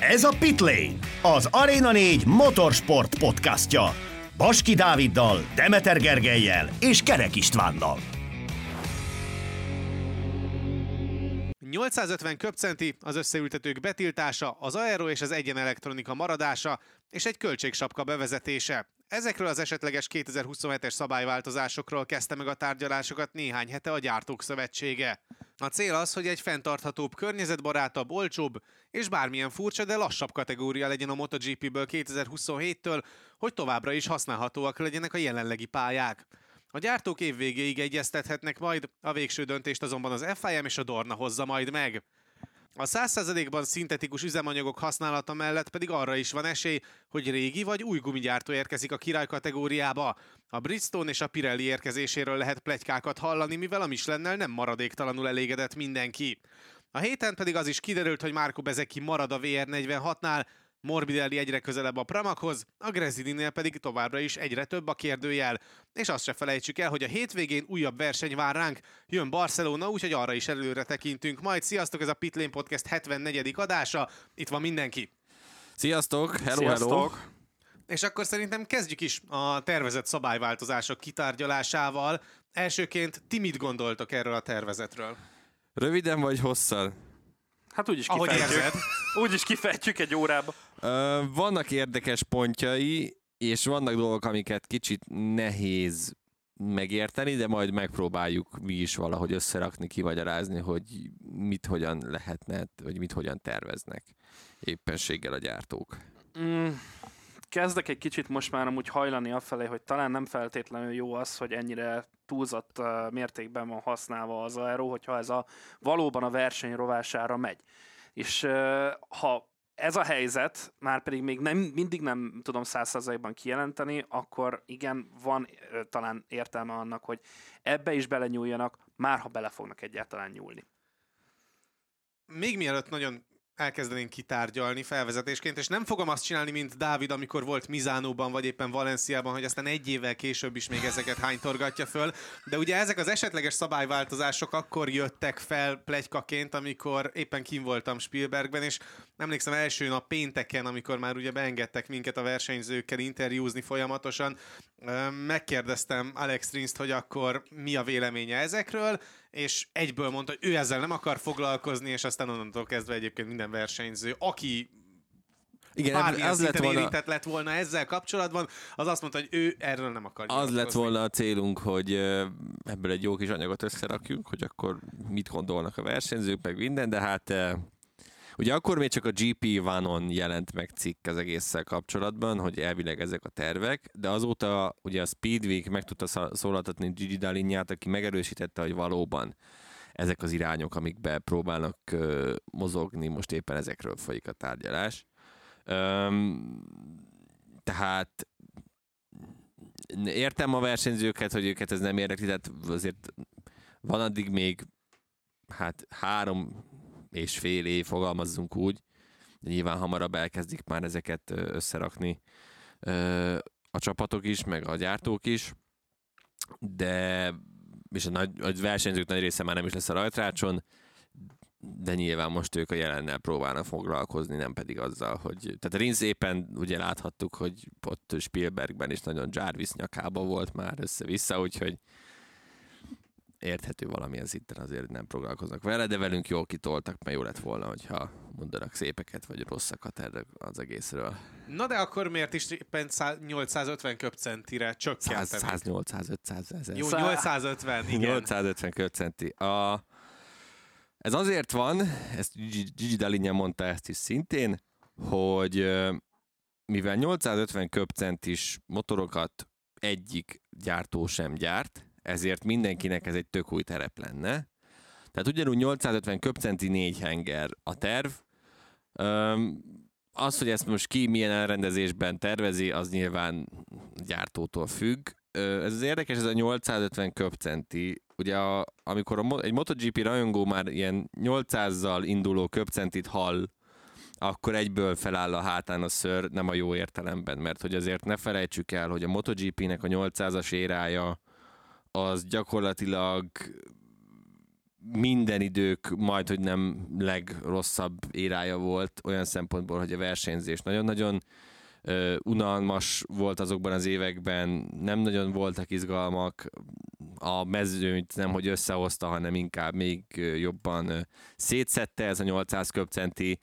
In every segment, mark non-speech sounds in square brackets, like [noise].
Ez a Pitlane, az Arena 4 motorsport podcastja. Baski Dáviddal, Demeter Gergelyel és Kerek Istvánnal. 850 köpcenti, az összeültetők betiltása, az aero és az egyenelektronika maradása és egy költségsapka bevezetése. Ezekről az esetleges 2027-es szabályváltozásokról kezdte meg a tárgyalásokat néhány hete a Gyártók Szövetsége. A cél az, hogy egy fenntarthatóbb, környezetbarátabb, olcsóbb és bármilyen furcsa, de lassabb kategória legyen a MotoGP-ből 2027-től, hogy továbbra is használhatóak legyenek a jelenlegi pályák. A gyártók év végéig egyeztethetnek majd, a végső döntést azonban az FIM és a Dorna hozza majd meg. A 100%-ban szintetikus üzemanyagok használata mellett pedig arra is van esély, hogy régi vagy új gumigyártó érkezik a király kategóriába. A Bridgestone és a Pirelli érkezéséről lehet plegykákat hallani, mivel a Michelin nem maradéktalanul elégedett mindenki. A héten pedig az is kiderült, hogy Márko Bezeki marad a VR46-nál, Morbidelli egyre közelebb a Pramakhoz, a Grezininél pedig továbbra is egyre több a kérdőjel. És azt se felejtsük el, hogy a hétvégén újabb verseny vár ránk. Jön Barcelona, úgyhogy arra is előre tekintünk. Majd sziasztok, ez a Pitlane Podcast 74. adása. Itt van mindenki. Sziasztok, hello, Sziasztok. hello. És akkor szerintem kezdjük is a tervezett szabályváltozások kitárgyalásával. Elsőként ti mit gondoltok erről a tervezetről? Röviden vagy hosszan? Hát úgyis Ahogy kifejtjük. érzed. Úgyis kifejtjük egy órába. Vannak érdekes pontjai, és vannak dolgok, amiket kicsit nehéz megérteni, de majd megpróbáljuk mi is valahogy összerakni, kivagyarázni, hogy mit hogyan lehetne, vagy mit hogyan terveznek éppenséggel a gyártók. Mm, kezdek egy kicsit most már amúgy hajlani afelé, hogy talán nem feltétlenül jó az, hogy ennyire túlzott mértékben van használva az aero, hogyha ez a valóban a verseny rovására megy. És ha ez a helyzet, már pedig még nem, mindig nem tudom százszerzalékban kijelenteni, akkor igen, van talán értelme annak, hogy ebbe is belenyúljanak, már ha bele fognak egyáltalán nyúlni. még mielőtt nagyon elkezdenénk kitárgyalni felvezetésként, és nem fogom azt csinálni, mint Dávid, amikor volt Mizánóban, vagy éppen Valenciában, hogy aztán egy évvel később is még ezeket hánytorgatja föl. De ugye ezek az esetleges szabályváltozások akkor jöttek fel plegykaként, amikor éppen kim voltam Spielbergben, és emlékszem első nap pénteken, amikor már ugye beengedtek minket a versenyzőkkel interjúzni folyamatosan, megkérdeztem Alex Rinst, hogy akkor mi a véleménye ezekről, és egyből mondta, hogy ő ezzel nem akar foglalkozni, és aztán onnantól kezdve egyébként minden versenyző, aki Igen, bármilyen az lett volna, érintett lett volna ezzel kapcsolatban, az azt mondta, hogy ő erről nem akar az lett volna a célunk, hogy ebből egy jó kis anyagot összerakjunk, hogy akkor mit gondolnak a versenyzők, meg minden, de hát ugye akkor még csak a GP Vanon jelent meg cikk az egésszel kapcsolatban, hogy elvileg ezek a tervek, de azóta ugye a Speedweek meg tudta szólaltatni Gigi Dalinyát, aki megerősítette, hogy valóban ezek az irányok, amikbe próbálnak ö, mozogni, most éppen ezekről folyik a tárgyalás. Öm, tehát értem a versenyzőket, hogy őket ez nem érdekli, tehát azért van addig még hát három és fél év, fogalmazzunk úgy, de nyilván hamarabb elkezdik már ezeket összerakni a csapatok is, meg a gyártók is, de és a, nagy, a versenyzők nagy része már nem is lesz a rajtrácson, de nyilván most ők a jelennel próbálnak foglalkozni, nem pedig azzal, hogy... Tehát Rinz éppen ugye láthattuk, hogy ott Spielbergben is nagyon Jarvis nyakába volt már össze-vissza, úgyhogy érthető valamilyen szinten azért nem foglalkoznak vele, de velünk jól kitoltak, mert jó lett volna, hogyha mondanak szépeket vagy rosszakat erre az egészről. Na de akkor miért is éppen 100 850 köpcentire 100, csökkenteni? 108, 105, 100 Jó, Szá- 850, igen. 850 köpcenti. A, ez azért van, ezt Gigi, Dalinja mondta ezt is szintén, hogy mivel 850 köpcentis motorokat egyik gyártó sem gyárt, ezért mindenkinek ez egy tök új terep lenne. Tehát ugyanúgy 850 köpcenti négy henger a terv. Öm, az, hogy ezt most ki milyen elrendezésben tervezi, az nyilván gyártótól függ. Ö, Ez az érdekes, ez a 850 köpcenti. Ugye a, amikor a, egy MotoGP rajongó már ilyen 800-zal induló köpcentit hall, akkor egyből feláll a hátán a ször, nem a jó értelemben, mert hogy azért ne felejtsük el, hogy a MotoGP-nek a 800-as érája az gyakorlatilag minden idők majd, hogy nem legrosszabb érája volt olyan szempontból, hogy a versenyzés nagyon-nagyon unalmas volt azokban az években, nem nagyon voltak izgalmak, a mezőnyt nem, hogy összehozta, hanem inkább még jobban szétszette ez a 800 köpcenti,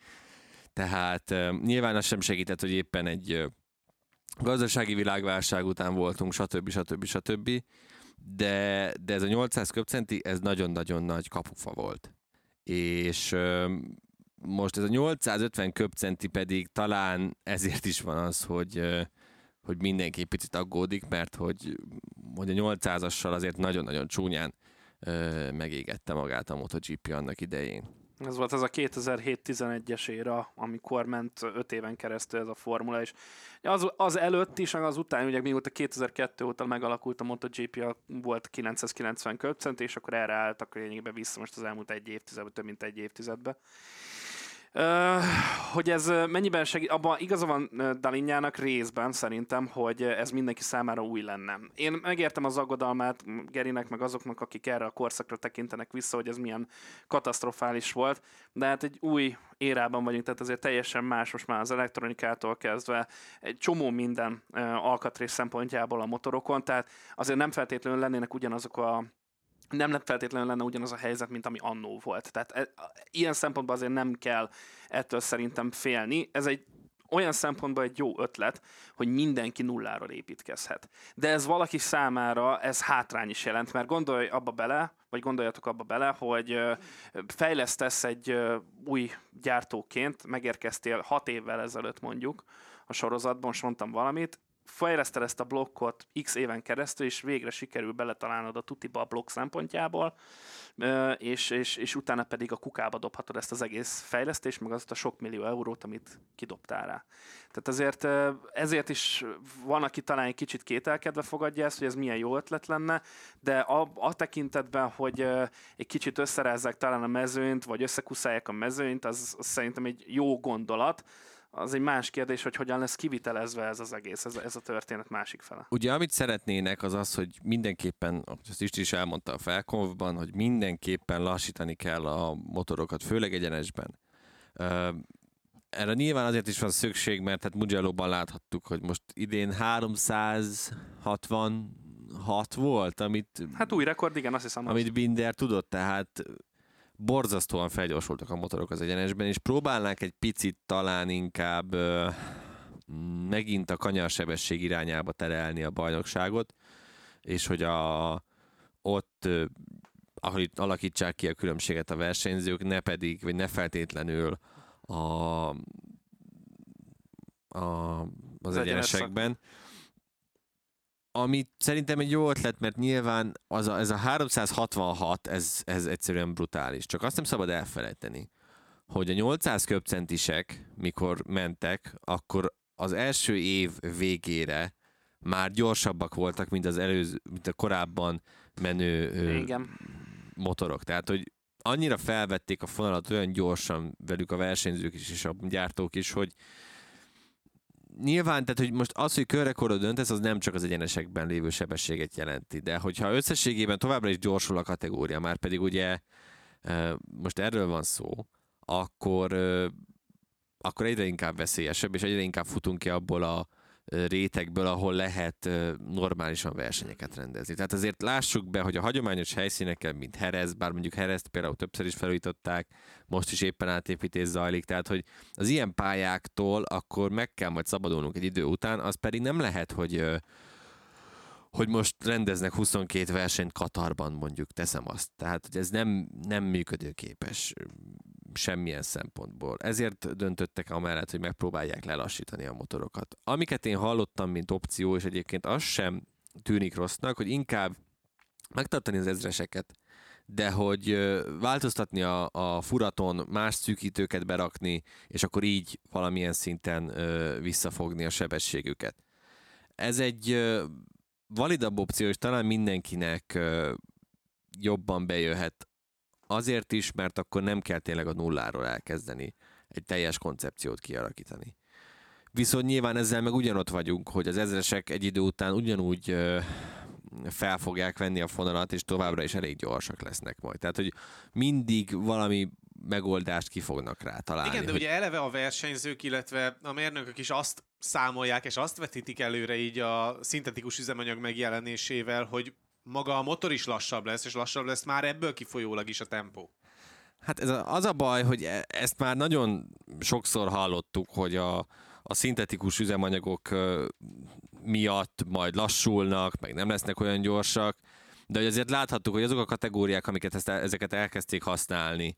tehát nyilván az sem segített, hogy éppen egy gazdasági világválság után voltunk, stb. stb. stb. De, de ez a 800 köpcenti, ez nagyon-nagyon nagy kapufa volt. És most ez a 850 köpcenti pedig talán ezért is van az, hogy, hogy mindenki picit aggódik, mert hogy, hogy a 800-assal azért nagyon-nagyon csúnyán megégette magát a MotoGP annak idején. Ez volt az a 2007-11-es éra, amikor ment 5 éven keresztül ez a formula, és az, az előtt is, az után, ugye mióta 2002 óta megalakult a MotoGP, volt 990 köpcent, és akkor erre álltak lényegében vissza most az elmúlt egy évtizedben, több mint egy hogy ez mennyiben segít, abban igaza van Dalinjának részben szerintem, hogy ez mindenki számára új lenne. Én megértem az aggodalmát Gerinek, meg azoknak, akik erre a korszakra tekintenek vissza, hogy ez milyen katasztrofális volt, de hát egy új érában vagyunk, tehát azért teljesen más most már az elektronikától kezdve egy csomó minden alkatrész szempontjából a motorokon, tehát azért nem feltétlenül lennének ugyanazok a nem lett feltétlenül lenne ugyanaz a helyzet, mint ami annó volt. Tehát e, ilyen szempontból azért nem kell ettől szerintem félni. Ez egy olyan szempontból egy jó ötlet, hogy mindenki nulláról építkezhet. De ez valaki számára ez hátrány is jelent, mert gondolj abba bele, vagy gondoljatok abba bele, hogy fejlesztesz egy új gyártóként, megérkeztél hat évvel ezelőtt mondjuk a sorozatban, most mondtam valamit, fejleszted ezt a blokkot x éven keresztül, és végre sikerül beletalálnod a tutiba a blokk szempontjából, és, és, és utána pedig a kukába dobhatod ezt az egész fejlesztést, meg azt a sok millió eurót, amit kidobtál rá. Tehát azért ezért is van, aki talán egy kicsit kételkedve fogadja ezt, hogy ez milyen jó ötlet lenne, de a, a tekintetben, hogy egy kicsit összerázzák talán a mezőnyt, vagy összekuszálják a mezőnyt, az, az szerintem egy jó gondolat, az egy más kérdés, hogy hogyan lesz kivitelezve ez az egész, ez, ez a történet másik fele. Ugye amit szeretnének az az, hogy mindenképpen, azt is, is elmondta a felkonfban, hogy mindenképpen lassítani kell a motorokat, főleg egyenesben. Erre nyilván azért is van szükség, mert hát Mugello-ban láthattuk, hogy most idén 366 volt, amit... Hát új rekord, igen, azt hiszem. Amit Binder tudott, tehát borzasztóan felgyorsultak a motorok az egyenesben, és próbálnák egy picit talán inkább ö, megint a kanyarsebesség irányába terelni a bajnokságot, és hogy a, ott ö, ahol itt alakítsák ki a különbséget a versenyzők, ne pedig, vagy ne feltétlenül a, a, az, az egyenesekben ami szerintem egy jó ötlet, mert nyilván az a, ez a 366, ez, ez egyszerűen brutális. Csak azt nem szabad elfelejteni, hogy a 800 köpcentisek, mikor mentek, akkor az első év végére már gyorsabbak voltak, mint az előző, mint a korábban menő Igen. motorok. Tehát, hogy annyira felvették a fonalat olyan gyorsan velük a versenyzők is, és a gyártók is, hogy, nyilván, tehát hogy most az, hogy körrekordot döntesz, az nem csak az egyenesekben lévő sebességet jelenti, de hogyha összességében továbbra is gyorsul a kategória, már pedig ugye most erről van szó, akkor, akkor egyre inkább veszélyesebb, és egyre inkább futunk ki abból a rétegből, ahol lehet normálisan versenyeket rendezni. Tehát azért lássuk be, hogy a hagyományos helyszíneken, mint Herez, bár mondjuk Herezt például többször is felújították, most is éppen átépítés zajlik, tehát hogy az ilyen pályáktól akkor meg kell majd szabadulnunk egy idő után, az pedig nem lehet, hogy hogy most rendeznek 22 versenyt Katarban, mondjuk, teszem azt. Tehát, hogy ez nem, nem működőképes semmilyen szempontból. Ezért döntöttek amellett, hogy megpróbálják lelassítani a motorokat. Amiket én hallottam, mint opció, és egyébként az sem tűnik rossznak, hogy inkább megtartani az ezreseket, de hogy változtatni a, a furaton, más szűkítőket berakni, és akkor így valamilyen szinten visszafogni a sebességüket. Ez egy validabb opció, és talán mindenkinek jobban bejöhet Azért is, mert akkor nem kell tényleg a nulláról elkezdeni egy teljes koncepciót kialakítani. Viszont nyilván ezzel meg ugyanott vagyunk, hogy az ezresek egy idő után ugyanúgy fel fogják venni a fonalat, és továbbra is elég gyorsak lesznek majd. Tehát, hogy mindig valami megoldást ki fognak rá találni. Igen, de hogy... ugye eleve a versenyzők, illetve a mérnökök is azt számolják, és azt vetítik előre így a szintetikus üzemanyag megjelenésével, hogy maga a motor is lassabb lesz, és lassabb lesz már ebből kifolyólag is a tempó. Hát ez a, az a baj, hogy e- ezt már nagyon sokszor hallottuk, hogy a, a szintetikus üzemanyagok miatt majd lassulnak, meg nem lesznek olyan gyorsak, de azért láthattuk, hogy azok a kategóriák, amiket ezt, ezeket elkezdték használni,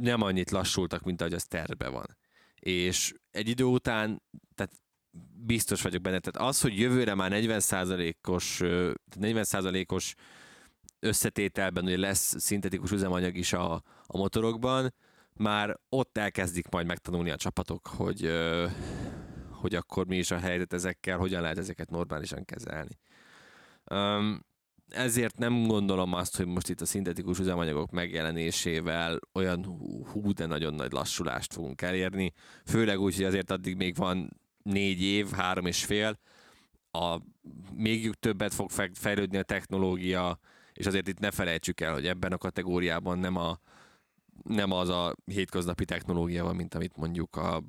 nem annyit lassultak, mint ahogy az terve van. És egy idő után, tehát biztos vagyok benne, tehát az, hogy jövőre már 40%-os, 40%-os összetételben ugye lesz szintetikus üzemanyag is a, a motorokban, már ott elkezdik majd megtanulni a csapatok, hogy, hogy akkor mi is a helyzet ezekkel, hogyan lehet ezeket normálisan kezelni. ezért nem gondolom azt, hogy most itt a szintetikus üzemanyagok megjelenésével olyan hú, de nagyon nagy lassulást fogunk elérni, főleg úgy, hogy azért addig még van négy év, három és fél, a, még többet fog fejlődni a technológia, és azért itt ne felejtsük el, hogy ebben a kategóriában nem, a, nem az a hétköznapi technológia van, mint amit mondjuk a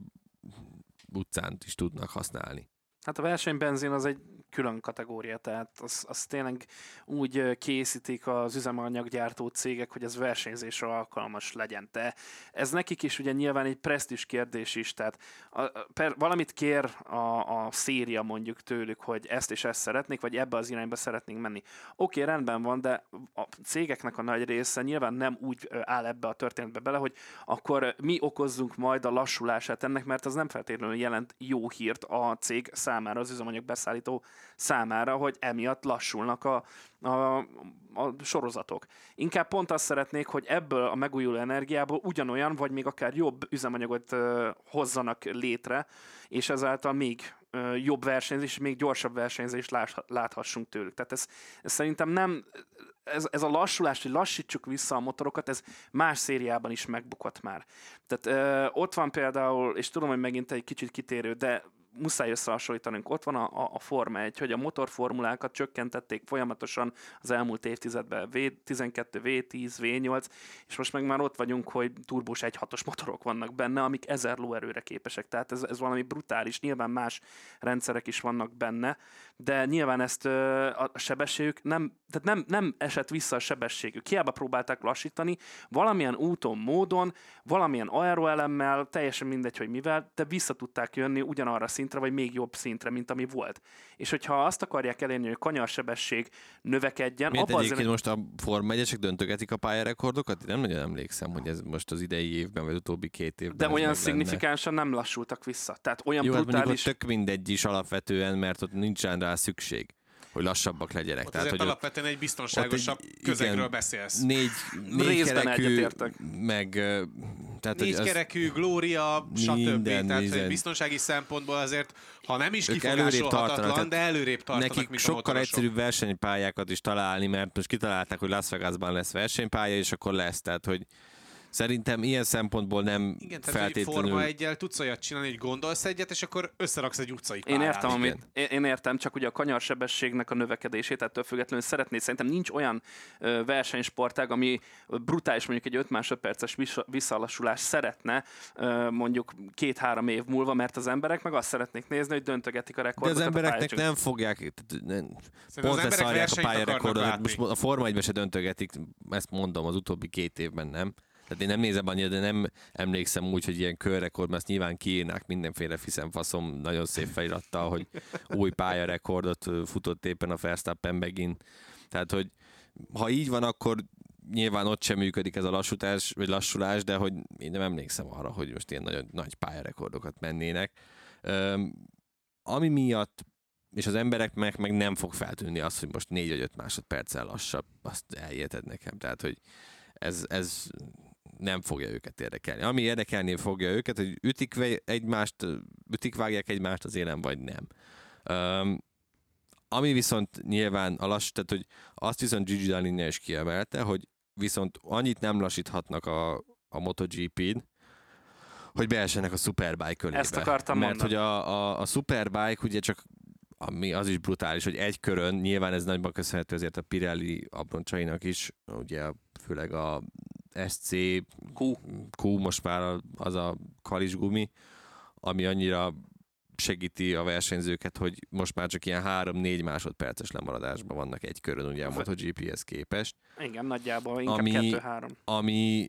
utcán is tudnak használni. Hát a versenybenzin az egy külön kategória, tehát az, az tényleg úgy készítik az üzemanyaggyártó cégek, hogy ez versenyzésre alkalmas legyen. De ez nekik is ugye nyilván egy presztis kérdés is, tehát a, per, valamit kér a, a széria mondjuk tőlük, hogy ezt és ezt szeretnék, vagy ebbe az irányba szeretnénk menni. Oké, okay, rendben van, de a cégeknek a nagy része nyilván nem úgy áll ebbe a történetbe bele, hogy akkor mi okozzunk majd a lassulását ennek, mert az nem feltétlenül jelent jó hírt a cég számára, az üzemanyag beszállító számára, hogy emiatt lassulnak a, a, a sorozatok. Inkább pont azt szeretnék, hogy ebből a megújuló energiából ugyanolyan, vagy még akár jobb üzemanyagot uh, hozzanak létre, és ezáltal még uh, jobb versenyzés, még gyorsabb versenyzést láthassunk tőlük. Tehát ez, ez szerintem nem, ez, ez a lassulás, hogy lassítsuk vissza a motorokat, ez más szériában is megbukott már. Tehát uh, ott van például, és tudom, hogy megint egy kicsit kitérő, de muszáj összehasonlítanunk. Ott van a, a, a Forma 1, hogy a motorformulákat csökkentették folyamatosan az elmúlt évtizedben V12, V10, V8, és most meg már ott vagyunk, hogy turbós 1.6-os motorok vannak benne, amik 1000 lóerőre képesek. Tehát ez, ez valami brutális. Nyilván más rendszerek is vannak benne, de nyilván ezt a sebességük nem, tehát nem, nem esett vissza a sebességük. Hiába próbálták lassítani, valamilyen úton, módon, valamilyen aeroelemmel, teljesen mindegy, hogy mivel, de vissza tudták jönni ugyanarra a szintre, vagy még jobb szintre, mint ami volt. És hogyha azt akarják elérni, hogy a kanyarsebesség növekedjen, Miért egyébként azért... most a Forma 1 döntögetik a pályarekordokat? Nem nagyon emlékszem, hogy ez most az idei évben, vagy utóbbi két évben. De olyan szignifikánsan nem lassultak vissza. Tehát olyan Jó, brutális... Hát tök mindegy is alapvetően, mert ott nincsen rá szükség hogy lassabbak legyenek. Ott Tehát, hogy alapvetően egy biztonságosabb egy, közegről igen, beszélsz. Négy, négy kerekű, meg... Tehát, négy hogy kerekű, Glória, stb. Tehát minden. biztonsági szempontból azért, ha nem is kifogásolhatatlan, de előrébb tartanak, Nekik mint sokkal egyszerűbb versenypályákat is találni, mert most kitalálták, hogy Las Vegasban lesz versenypálya, és akkor lesz. Tehát, hogy Szerintem ilyen szempontból nem Igen, tehát feltétlenül... Forma egyel tudsz olyat csinálni, hogy gondolsz egyet, és akkor összeraksz egy utcai pályát. Én értem, amit, én értem, csak ugye a kanyarsebességnek a növekedését, ettől függetlenül szeretné. Szerintem nincs olyan versenysportág, ami brutális mondjuk egy 5 másodperces visszalassulás szeretne mondjuk két-három év múlva, mert az emberek meg azt szeretnék nézni, hogy döntögetik a rekordokat. De az embereknek nem fogják, nem, pont leszarják a pályarekordot. Most a Forma 1 se döntögetik, ezt mondom, az utóbbi két évben nem. Tehát én nem nézem annyira, de nem emlékszem úgy, hogy ilyen körrekord, mert ezt nyilván kiírnák mindenféle faszom nagyon szép felirattal, hogy új pályarekordot futott éppen a Verstappen megint. Tehát, hogy ha így van, akkor nyilván ott sem működik ez a lassutás, vagy lassulás, de hogy én nem emlékszem arra, hogy most ilyen nagyon nagy pályarekordokat mennének. Um, ami miatt és az embereknek meg nem fog feltűnni az, hogy most 4 vagy 5 másodperccel lassabb, azt elhiheted nekem. Tehát, hogy ez, ez nem fogja őket érdekelni. Ami érdekelni fogja őket, hogy ütik egymást, ütik vágják egymást az élen, vagy nem. Um, ami viszont nyilván a lass, tehát hogy azt viszont Gigi Dall'Igna is kiemelte, hogy viszont annyit nem lassíthatnak a, a MotoGP-n, hogy beessenek a Superbike kölébe. Ezt akartam Mert mondani. hogy a, a, a Superbike ugye csak ami az is brutális, hogy egy körön, nyilván ez nagyban köszönhető azért a Pirelli abroncsainak is, ugye főleg a SC Q. Q most már az a kalisgumi, ami annyira segíti a versenyzőket, hogy most már csak ilyen 3-4 másodperces lemaradásban vannak egy körön ugye a MotoGP-hez képest. Igen, nagyjából inkább Ami- kettő-három. Ami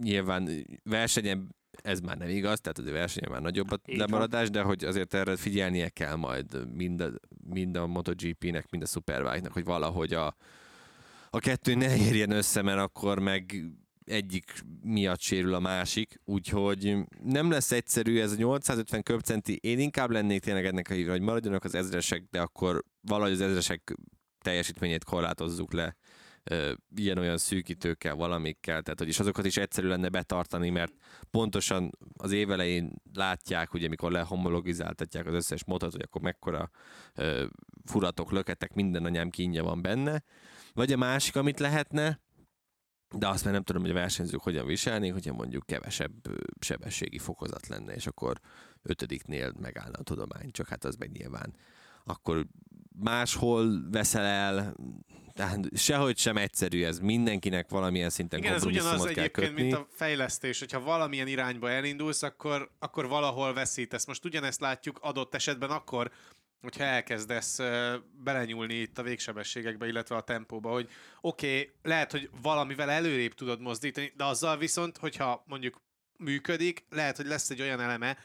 nyilván versenyen ez már nem igaz, tehát az versenyen már nagyobb a Így lemaradás, de hogy azért erre figyelnie kell majd mind a, mind a MotoGP-nek, mind a Superbike-nak, hogy valahogy a, a kettő ne érjen össze, mert akkor meg egyik miatt sérül a másik, úgyhogy nem lesz egyszerű ez a 850 köbcenti, én inkább lennék tényleg ennek a hívra, hogy maradjanak az ezresek, de akkor valahogy az ezresek teljesítményét korlátozzuk le ilyen-olyan szűkítőkkel, valamikkel, tehát hogy is azokat is egyszerű lenne betartani, mert pontosan az évelején látják, ugye mikor lehomologizáltatják az összes motot, hogy akkor mekkora ö, furatok, löketek, minden anyám kínja van benne. Vagy a másik, amit lehetne, de azt már nem tudom, hogy a versenyzők hogyan viselnék, hogyha mondjuk kevesebb sebességi fokozat lenne, és akkor ötödiknél megállna a tudomány, csak hát az meg nyilván akkor máshol veszel el, tehát sehogy sem egyszerű ez, mindenkinek valamilyen szinten Igen, ez ugyanaz kell egyébként, kötni. mint a fejlesztés, hogyha valamilyen irányba elindulsz, akkor, akkor valahol veszítesz. Most ugyanezt látjuk adott esetben akkor, hogyha elkezdesz belenyúlni itt a végsebességekbe, illetve a tempóba, hogy oké, okay, lehet, hogy valamivel előrébb tudod mozdítani, de azzal viszont, hogyha mondjuk működik, lehet, hogy lesz egy olyan eleme,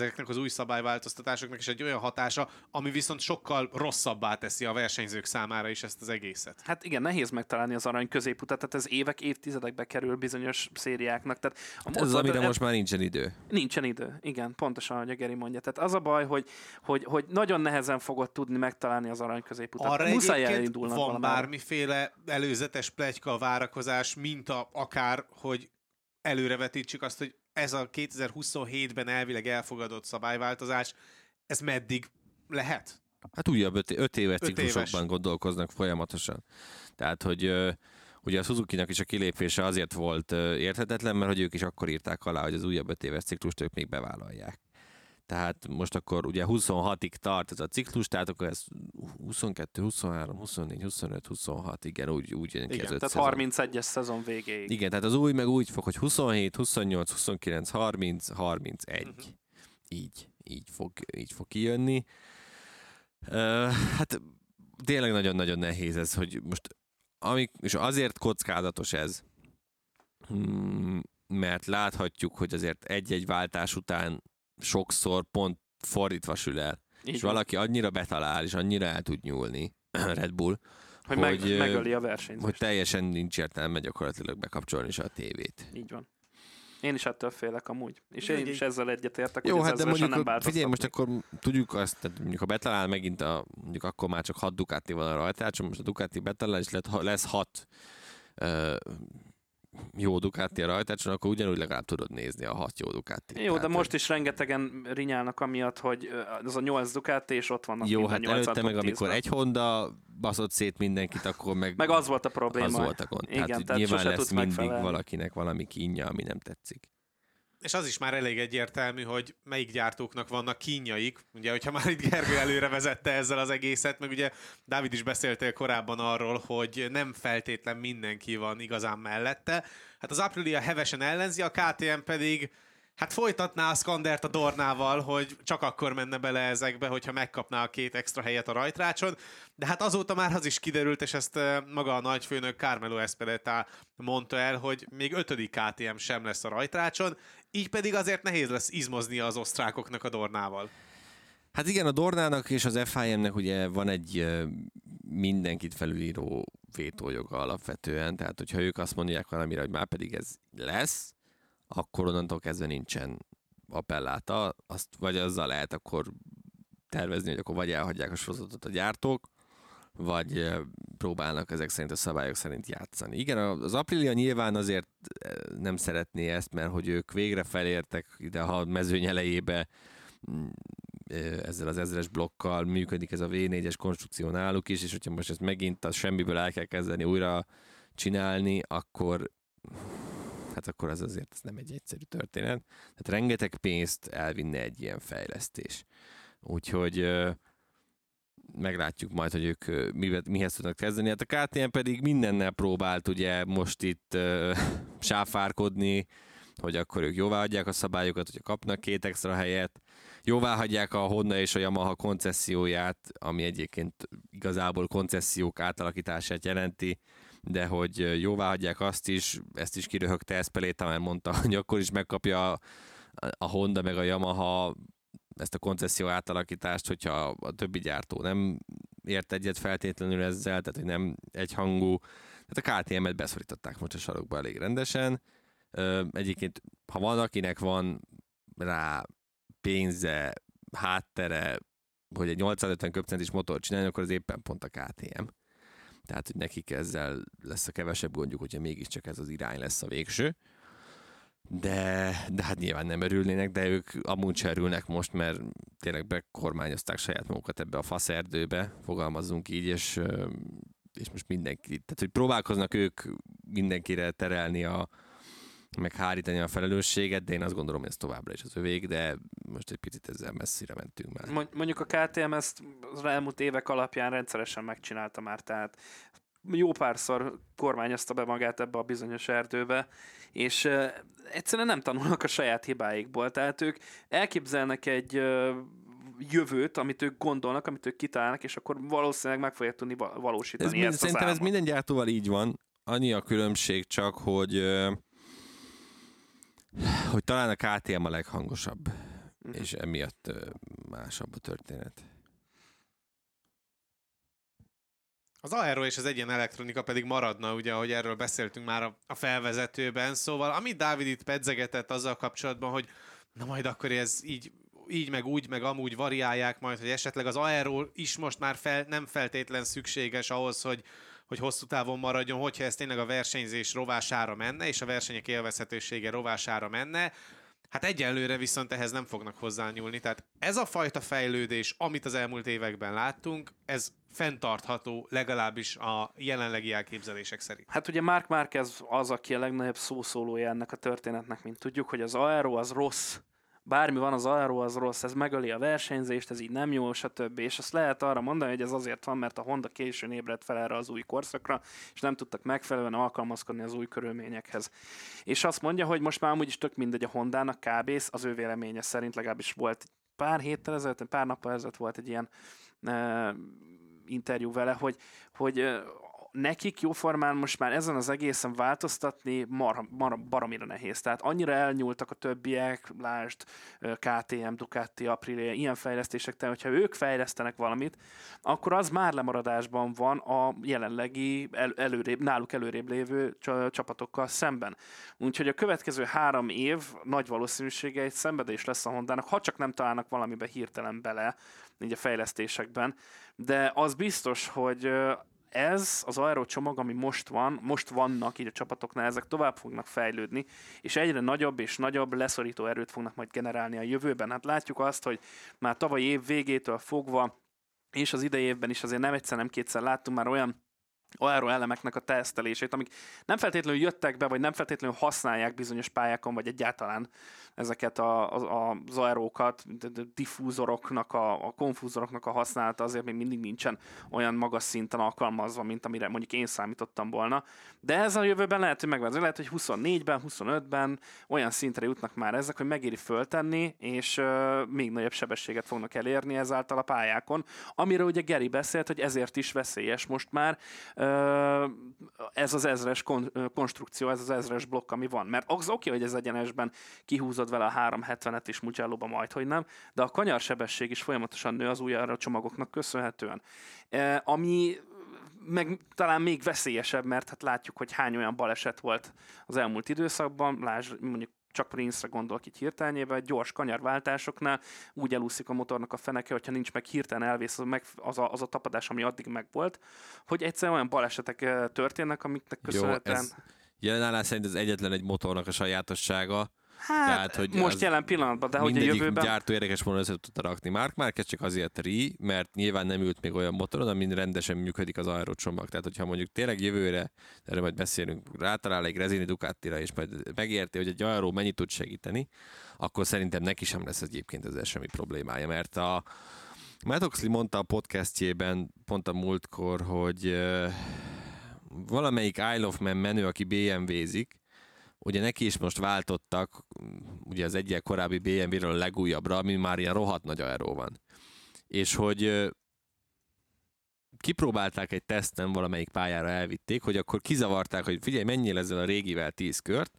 ezeknek az új szabályváltoztatásoknak is egy olyan hatása, ami viszont sokkal rosszabbá teszi a versenyzők számára is ezt az egészet. Hát igen, nehéz megtalálni az arany középutat, tehát ez évek, évtizedekbe kerül bizonyos szériáknak. Tehát a Hát ez az, amire most már nincsen idő. Nincsen idő, igen, pontosan, ahogy a Geri mondja. Tehát az a baj, hogy, hogy, hogy nagyon nehezen fogod tudni megtalálni az arany középutat. Arra Muszáj elindulnak van valamerre. bármiféle előzetes plegyka, várakozás, minta akár, hogy előrevetítsük azt, hogy ez a 2027-ben elvileg elfogadott szabályváltozás, ez meddig lehet? Hát újabb öt, öt éves Öt ciklusokban éves. gondolkoznak folyamatosan. Tehát, hogy ugye a Suzuki-nak is a kilépése azért volt érthetetlen, mert hogy ők is akkor írták alá, hogy az újabb öt éves ciklust ők még bevállalják. Tehát most akkor ugye 26-ig tart ez a ciklus, tehát akkor ez 22, 23, 24, 25, 26, igen, úgy, úgy jön ki Igen, az Tehát szezon. 31-es szezon végéig. Igen, tehát az új meg úgy fog, hogy 27, 28, 29, 30, 31. Mhm. Így, így fog, így fog kijönni. Uh, hát tényleg nagyon-nagyon nehéz ez, hogy most amik, és azért kockázatos ez, hmm, mert láthatjuk, hogy azért egy-egy váltás után sokszor pont fordítva sül el. Így és van. valaki annyira betalál, és annyira el tud nyúlni, [clears throat] Red Bull, hogy, meg, hogy, ö, megöli a versenyt. hogy teljesen nincs értelme gyakorlatilag bekapcsolni se a tévét. Így van. Én is ettől félek amúgy. És én egy- is ezzel egyetértek, Jó, hogy hát ez de ezzel mondjuk, nem figyelj, most akkor tudjuk azt, tehát mondjuk ha betalál megint a, mondjuk akkor már csak 6 Ducati van a rajtácson, most a Ducati betalál, és lesz 6 uh, jó Ducati a rajtácson, akkor ugyanúgy legalább tudod nézni a 6 jó Ducati. Jó, de most is rengetegen rinyálnak amiatt, hogy az a 8 Ducati, és ott vannak Jó, hát előtte meg amikor 10-ben. egy Honda baszott szét mindenkit, akkor meg, Meg az volt a probléma. az volt a gond. Igen, tehát, tehát nyilván lesz mindig megfelelni. valakinek valami kínja, ami nem tetszik. És az is már elég egyértelmű, hogy melyik gyártóknak vannak kínjaik. Ugye, hogyha már itt Gergő előre vezette ezzel az egészet, meg ugye Dávid is beszéltél korábban arról, hogy nem feltétlen mindenki van igazán mellette. Hát az Aprilia hevesen ellenzi, a KTM pedig hát folytatná a Skandert a Dornával, hogy csak akkor menne bele ezekbe, hogyha megkapná a két extra helyet a rajtrácson. De hát azóta már az is kiderült, és ezt eh, maga a nagyfőnök Carmelo Espeleta mondta el, hogy még ötödik KTM sem lesz a rajtrácson, így pedig azért nehéz lesz izmozni az osztrákoknak a Dornával. Hát igen, a Dornának és az FIM-nek ugye van egy mindenkit felülíró vétójoga alapvetően, tehát hogyha ők azt mondják valamire, hogy már pedig ez lesz, akkor onnantól kezdve nincsen appelláta, azt vagy azzal lehet akkor tervezni, hogy akkor vagy elhagyják a sorozatot a gyártók, vagy próbálnak ezek szerint a szabályok szerint játszani. Igen, az Aprilia nyilván azért nem szeretné ezt, mert hogy ők végre felértek ide a mezőny elejébe, mm, ezzel az ezres blokkal működik ez a V4-es konstrukció náluk is, és hogyha most ezt megint a semmiből el kell kezdeni újra csinálni, akkor hát akkor az azért ez nem egy egyszerű történet. Tehát rengeteg pénzt elvinne egy ilyen fejlesztés. Úgyhogy meglátjuk majd, hogy ők ö, mivel, mihez tudnak kezdeni. Hát a KTM pedig mindennel próbált ugye most itt uh, [laughs] sáfárkodni, hogy akkor ők jóvá adják a szabályokat, hogy kapnak két extra helyet, jóvá hagyják a Honda és a Yamaha koncesszióját, ami egyébként igazából koncesziók átalakítását jelenti, de hogy jóvá hagyják azt is, ezt is kiröhögte Eszpeléta, mert mondta, [laughs] hogy akkor is megkapja a Honda meg a Yamaha ezt a koncesszió átalakítást, hogyha a többi gyártó nem ért egyet feltétlenül ezzel, tehát hogy nem egyhangú. Tehát a KTM-et beszorították most a sarokba elég rendesen. Ö, egyébként, ha van, akinek van rá pénze, háttere, hogy egy 850 köpcentis motor csinálni, akkor az éppen pont a KTM. Tehát, hogy nekik ezzel lesz a kevesebb gondjuk, hogyha mégiscsak ez az irány lesz a végső. De, de hát nyilván nem örülnének, de ők amúgy se örülnek most, mert tényleg bekormányozták saját magukat ebbe a faszerdőbe, fogalmazzunk így, és, és most mindenki, tehát hogy próbálkoznak ők mindenkire terelni a, meg a felelősséget, de én azt gondolom, hogy ez továbbra is az övék, de most egy picit ezzel messzire mentünk már. Mond- Mondjuk a KTM ezt az elmúlt évek alapján rendszeresen megcsinálta már, tehát jó párszor kormányozta be magát ebbe a bizonyos erdőbe, és egyszerűen nem tanulnak a saját hibáikból, tehát ők elképzelnek egy jövőt, amit ők gondolnak, amit ők kitalálnak, és akkor valószínűleg meg fogják tudni va- Ez valósítani mind, ezt szerintem ez minden gyártóval így van. Annyi a különbség csak, hogy hogy talán a KTM a leghangosabb, Mhm. és emiatt másabb a történet. Az aero és az egyen elektronika pedig maradna, ugye, ahogy erről beszéltünk már a, felvezetőben, szóval amit Dávid itt pedzegetett azzal kapcsolatban, hogy na majd akkor ez így, így meg úgy, meg amúgy variálják majd, hogy esetleg az aero is most már fel, nem feltétlen szükséges ahhoz, hogy, hogy hosszú távon maradjon, hogyha ez tényleg a versenyzés rovására menne, és a versenyek élvezhetősége rovására menne, Hát egyelőre viszont ehhez nem fognak hozzányúlni, tehát ez a fajta fejlődés, amit az elmúlt években láttunk, ez fenntartható legalábbis a jelenlegi elképzelések szerint. Hát ugye Mark Marquez az, aki a legnagyobb szószólója ennek a történetnek, mint tudjuk, hogy az aero az rossz, bármi van az aero az rossz, ez megöli a versenyzést, ez így nem jó, stb. És azt lehet arra mondani, hogy ez azért van, mert a Honda későn ébredt fel erre az új korszakra, és nem tudtak megfelelően alkalmazkodni az új körülményekhez. És azt mondja, hogy most már amúgy is tök mindegy a Hondának, kb. az ő véleménye szerint legalábbis volt pár héttel ezelőtt, pár nappal ezelőtt volt egy ilyen uh, interjú vele, hogy, hogy nekik jóformán most már ezen az egészen változtatni marha, marha, baromira nehéz. Tehát annyira elnyúltak a többiek, lásd KTM, Ducati, Aprilia, ilyen fejlesztések, tehát hogyha ők fejlesztenek valamit, akkor az már lemaradásban van a jelenlegi el, előrébb, náluk előrébb lévő csa- csapatokkal szemben. Úgyhogy a következő három év nagy valószínűsége egy szenvedés lesz a Hondának, ha csak nem találnak valamibe hirtelen bele, így a fejlesztésekben, de az biztos, hogy ez az aero csomag, ami most van, most vannak így a csapatoknál, ezek tovább fognak fejlődni, és egyre nagyobb és nagyobb leszorító erőt fognak majd generálni a jövőben. Hát látjuk azt, hogy már tavaly év végétől fogva, és az idei évben is azért nem egyszer, nem kétszer láttunk már olyan aero elemeknek a tesztelését, amik nem feltétlenül jöttek be, vagy nem feltétlenül használják bizonyos pályákon, vagy egyáltalán ezeket a, a, az aerókat, diffúzoroknak, a, a konfúzoroknak a használata azért még mindig nincsen olyan magas szinten alkalmazva, mint amire mondjuk én számítottam volna. De ez a jövőben lehet, hogy megvan. Lehet, hogy 24-ben, 25-ben olyan szintre jutnak már ezek, hogy megéri föltenni, és uh, még nagyobb sebességet fognak elérni ezáltal a pályákon. Amiről ugye Geri beszélt, hogy ezért is veszélyes most már ez az ezres kon- konstrukció, ez az ezres blokk, ami van. Mert az oké, hogy ez egyenesben kihúzod vele a 370-et és Mugello-ba majd, hogy nem, de a kanyarsebesség is folyamatosan nő az új csomagoknak köszönhetően. Ami meg talán még veszélyesebb, mert hát látjuk, hogy hány olyan baleset volt az elmúlt időszakban, lásd, mondjuk csak Prince-re gondolok így hirtelnyében, gyors kanyarváltásoknál úgy elúszik a motornak a feneke, hogyha nincs meg hirtelen elvész az, meg, az, a, az a tapadás, ami addig meg volt, hogy egyszerűen olyan balesetek eh, történnek, amiknek köszönhetően... ez jelenállás szerint ez egyetlen egy motornak a sajátossága. Hát, Tehát, hogy most jelen pillanatban, de hogy a jövőben... gyártó érdekes módon össze tudta rakni. Mark Marquez csak azért ri, mert nyilván nem ült még olyan motoron, amin rendesen működik az aerocsomag. Tehát, hogyha mondjuk tényleg jövőre, erről majd beszélünk, rátalál egy Rezini Ducatira, és majd megérti, hogy egy aero mennyit tud segíteni, akkor szerintem neki sem lesz egyébként ezzel semmi problémája, mert a, Matt Oxley mondta a podcastjében pont a múltkor, hogy valamelyik Isle of Man menő, aki BMW-zik, ugye neki is most váltottak, ugye az egyik korábbi BMW-ről a legújabbra, ami már ilyen rohadt nagy aeró van. És hogy kipróbálták egy teszten, valamelyik pályára elvitték, hogy akkor kizavarták, hogy figyelj, menjél ezzel a régivel 10 kört,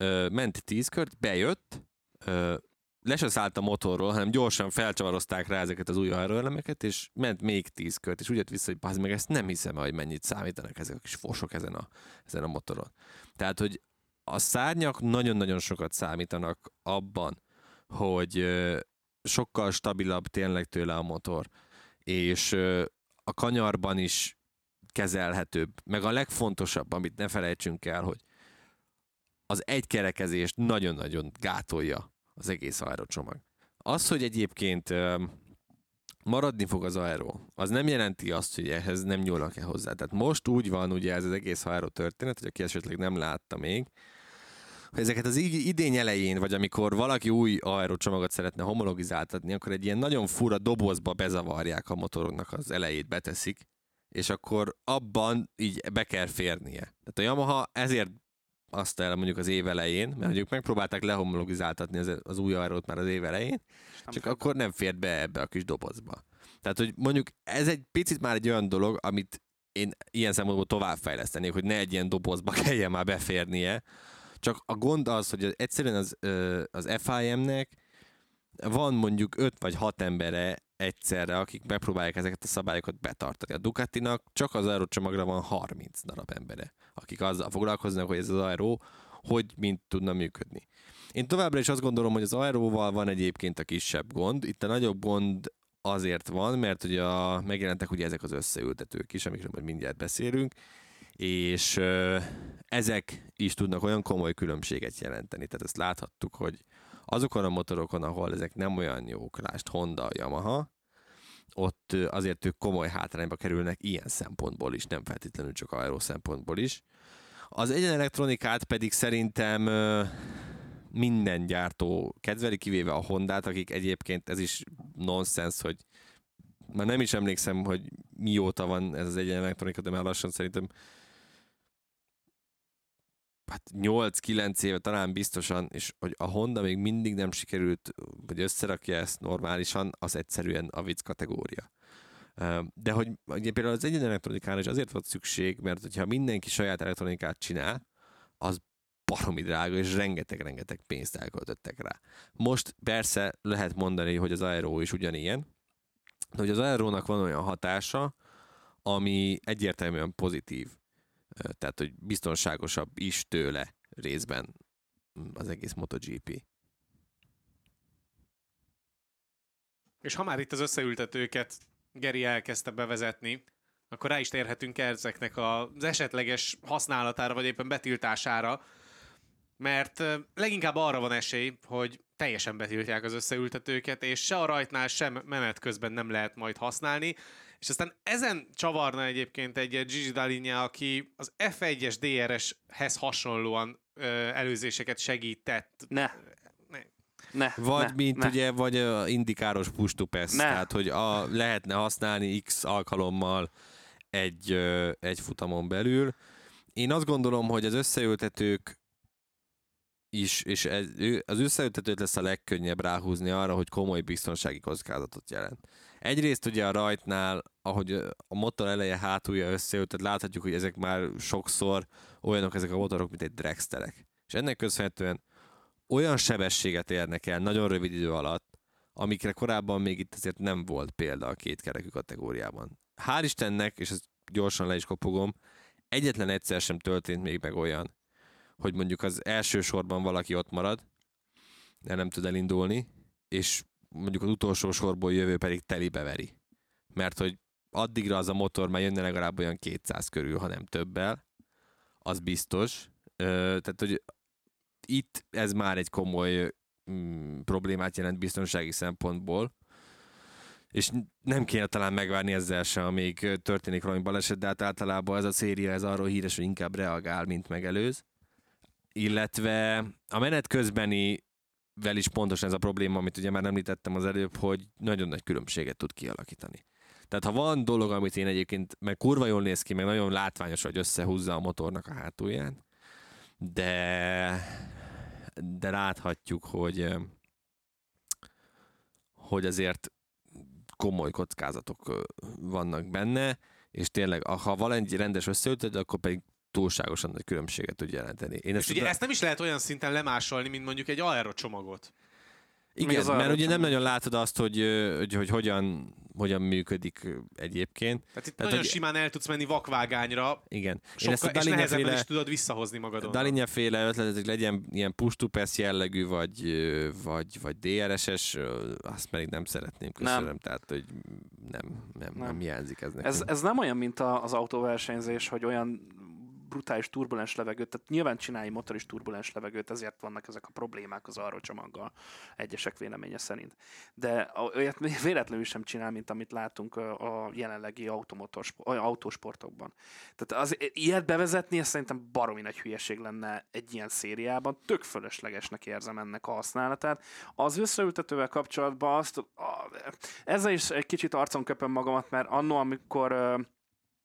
uh, ment 10 kört, bejött, uh, le se szállt a motorról, hanem gyorsan felcsavarozták rá ezeket az új aeroelemeket, és ment még tíz kört, és úgy jött vissza, hogy meg ezt nem hiszem, hogy mennyit számítanak ezek a kis fosok ezen a, ezen a motoron. Tehát, hogy a szárnyak nagyon-nagyon sokat számítanak abban, hogy sokkal stabilabb tényleg tőle a motor, és a kanyarban is kezelhetőbb. Meg a legfontosabb, amit ne felejtsünk el, hogy az egykerekezést nagyon-nagyon gátolja az egész aerocsomag. Az, hogy egyébként maradni fog az aero, az nem jelenti azt, hogy ehhez nem nyúlnak-e hozzá. Tehát most úgy van ugye ez az egész aero történet, hogy aki esetleg nem látta még, hogy ezeket az idény elején, vagy amikor valaki új aerocsomagot szeretne homologizáltatni, akkor egy ilyen nagyon fura dobozba bezavarják a motoroknak az elejét, beteszik, és akkor abban így be kell férnie. Tehát a Yamaha ezért azt el mondjuk az év elején, mert mondjuk megpróbálták lehomologizáltatni az, az új aerót már az év elején, csak akkor nem fért be ebbe a kis dobozba. Tehát, hogy mondjuk ez egy picit már egy olyan dolog, amit én ilyen szempontból továbbfejlesztenék, hogy ne egy ilyen dobozba [laughs] kelljen már beférnie. Csak a gond az, hogy egyszerűen az, az FIM-nek van mondjuk 5 vagy 6 embere egyszerre, akik megpróbálják ezeket a szabályokat betartani. A Ducatinak csak az aerocsomagra van 30 darab embere, akik azzal foglalkoznak, hogy ez az aero hogy mint tudna működni. Én továbbra is azt gondolom, hogy az aeróval van egyébként a kisebb gond. Itt a nagyobb gond azért van, mert ugye a, megjelentek ugye ezek az összeültetők is, amikről majd mindjárt beszélünk, és ö, ezek is tudnak olyan komoly különbséget jelenteni. Tehát ezt láthattuk, hogy Azokon a motorokon, ahol ezek nem olyan jók, lást Honda, Yamaha, ott azért ők komoly hátrányba kerülnek ilyen szempontból is, nem feltétlenül csak aero szempontból is. Az egyen elektronikát pedig szerintem minden gyártó kedveli, kivéve a Hondát, akik egyébként ez is nonsens, hogy már nem is emlékszem, hogy mióta van ez az egyen elektronika, de már lassan szerintem hát 8-9 éve talán biztosan, és hogy a Honda még mindig nem sikerült, hogy összerakja ezt normálisan, az egyszerűen a vicc kategória. De hogy ugye például az egyen elektronikára is azért volt szükség, mert hogyha mindenki saját elektronikát csinál, az baromi drága, és rengeteg-rengeteg pénzt elköltöttek rá. Most persze lehet mondani, hogy az Aero is ugyanilyen, de hogy az Aerónak van olyan hatása, ami egyértelműen pozitív tehát hogy biztonságosabb is tőle részben az egész MotoGP. És ha már itt az összeültetőket Geri elkezdte bevezetni, akkor rá is térhetünk ezeknek az esetleges használatára, vagy éppen betiltására, mert leginkább arra van esély, hogy teljesen betiltják az összeültetőket, és se a rajtnál, sem menet közben nem lehet majd használni, és aztán ezen csavarna egyébként egy Gigi Dalinja, aki az F1-es DRS-hez hasonlóan ö, előzéseket segített. Ne. Ne. Ne, vagy ne, mint ne. ugye, vagy a indikáros ne. tehát hogy a, lehetne használni X alkalommal egy, ö, egy futamon belül. Én azt gondolom, hogy az összeültetők is, és ez, az összeültetőt lesz a legkönnyebb ráhúzni arra, hogy komoly biztonsági kockázatot jelent. Egyrészt ugye a rajtnál, ahogy a motor eleje hátulja összeült, tehát láthatjuk, hogy ezek már sokszor olyanok ezek a motorok, mint egy dragsterek. És ennek köszönhetően olyan sebességet érnek el nagyon rövid idő alatt, amikre korábban még itt azért nem volt példa a kétkerekű kategóriában. Hál' Istennek, és ezt gyorsan le is kopogom, egyetlen egyszer sem történt még meg olyan, hogy mondjuk az első sorban valaki ott marad, de nem tud elindulni, és mondjuk az utolsó sorból jövő pedig telibe veri. Mert hogy addigra az a motor már jönne legalább olyan 200 körül, ha nem többel, az biztos. Ö, tehát, hogy itt ez már egy komoly mm, problémát jelent biztonsági szempontból, és nem kéne talán megvárni ezzel sem, amíg történik valami baleset, de hát általában ez a széria ez arról híres, hogy inkább reagál, mint megelőz. Illetve a menet közbeni vel is pontosan ez a probléma, amit ugye már említettem az előbb, hogy nagyon nagy különbséget tud kialakítani. Tehát ha van dolog, amit én egyébként, meg kurva jól néz ki, meg nagyon látványos, hogy összehúzza a motornak a hátulján, de, de láthatjuk, hogy hogy azért komoly kockázatok vannak benne, és tényleg, ha valami rendes összeütöd, akkor pedig túlságosan nagy különbséget tud jelenteni. Én ezt, ugye ezt nem is lehet olyan szinten lemásolni, mint mondjuk egy aerocsomagot. Igen, mert ugye nem nagyon látod azt, hogy, hogy, hogy hogyan, hogyan működik egyébként. Tehát itt Tehát, nagyon hogy... simán el tudsz menni vakvágányra, Igen. Sokkal, ezt a és nehezebben féle, is tudod visszahozni magadon. Dalinja féle ötlet, hogy legyen ilyen push to pass jellegű, vagy, vagy, vagy DRS-es, azt pedig nem szeretném, köszönöm. Nem. Tehát, hogy nem, nem, nem. nem hiányzik ez nekem. Ez, ez nem olyan, mint az autóversenyzés, hogy olyan brutális turbulens levegőt, tehát nyilván csinálj motor is turbulens levegőt, ezért vannak ezek a problémák az arról csomaggal, egyesek véleménye szerint. De olyat véletlenül sem csinál, mint amit látunk a jelenlegi automotor, autósportokban. Tehát az, ilyet bevezetni, ez szerintem baromi nagy hülyeség lenne egy ilyen szériában, tök fölöslegesnek érzem ennek a használatát. Az összeültetővel kapcsolatban azt, ezzel is egy kicsit arcon köpöm magamat, mert annó, amikor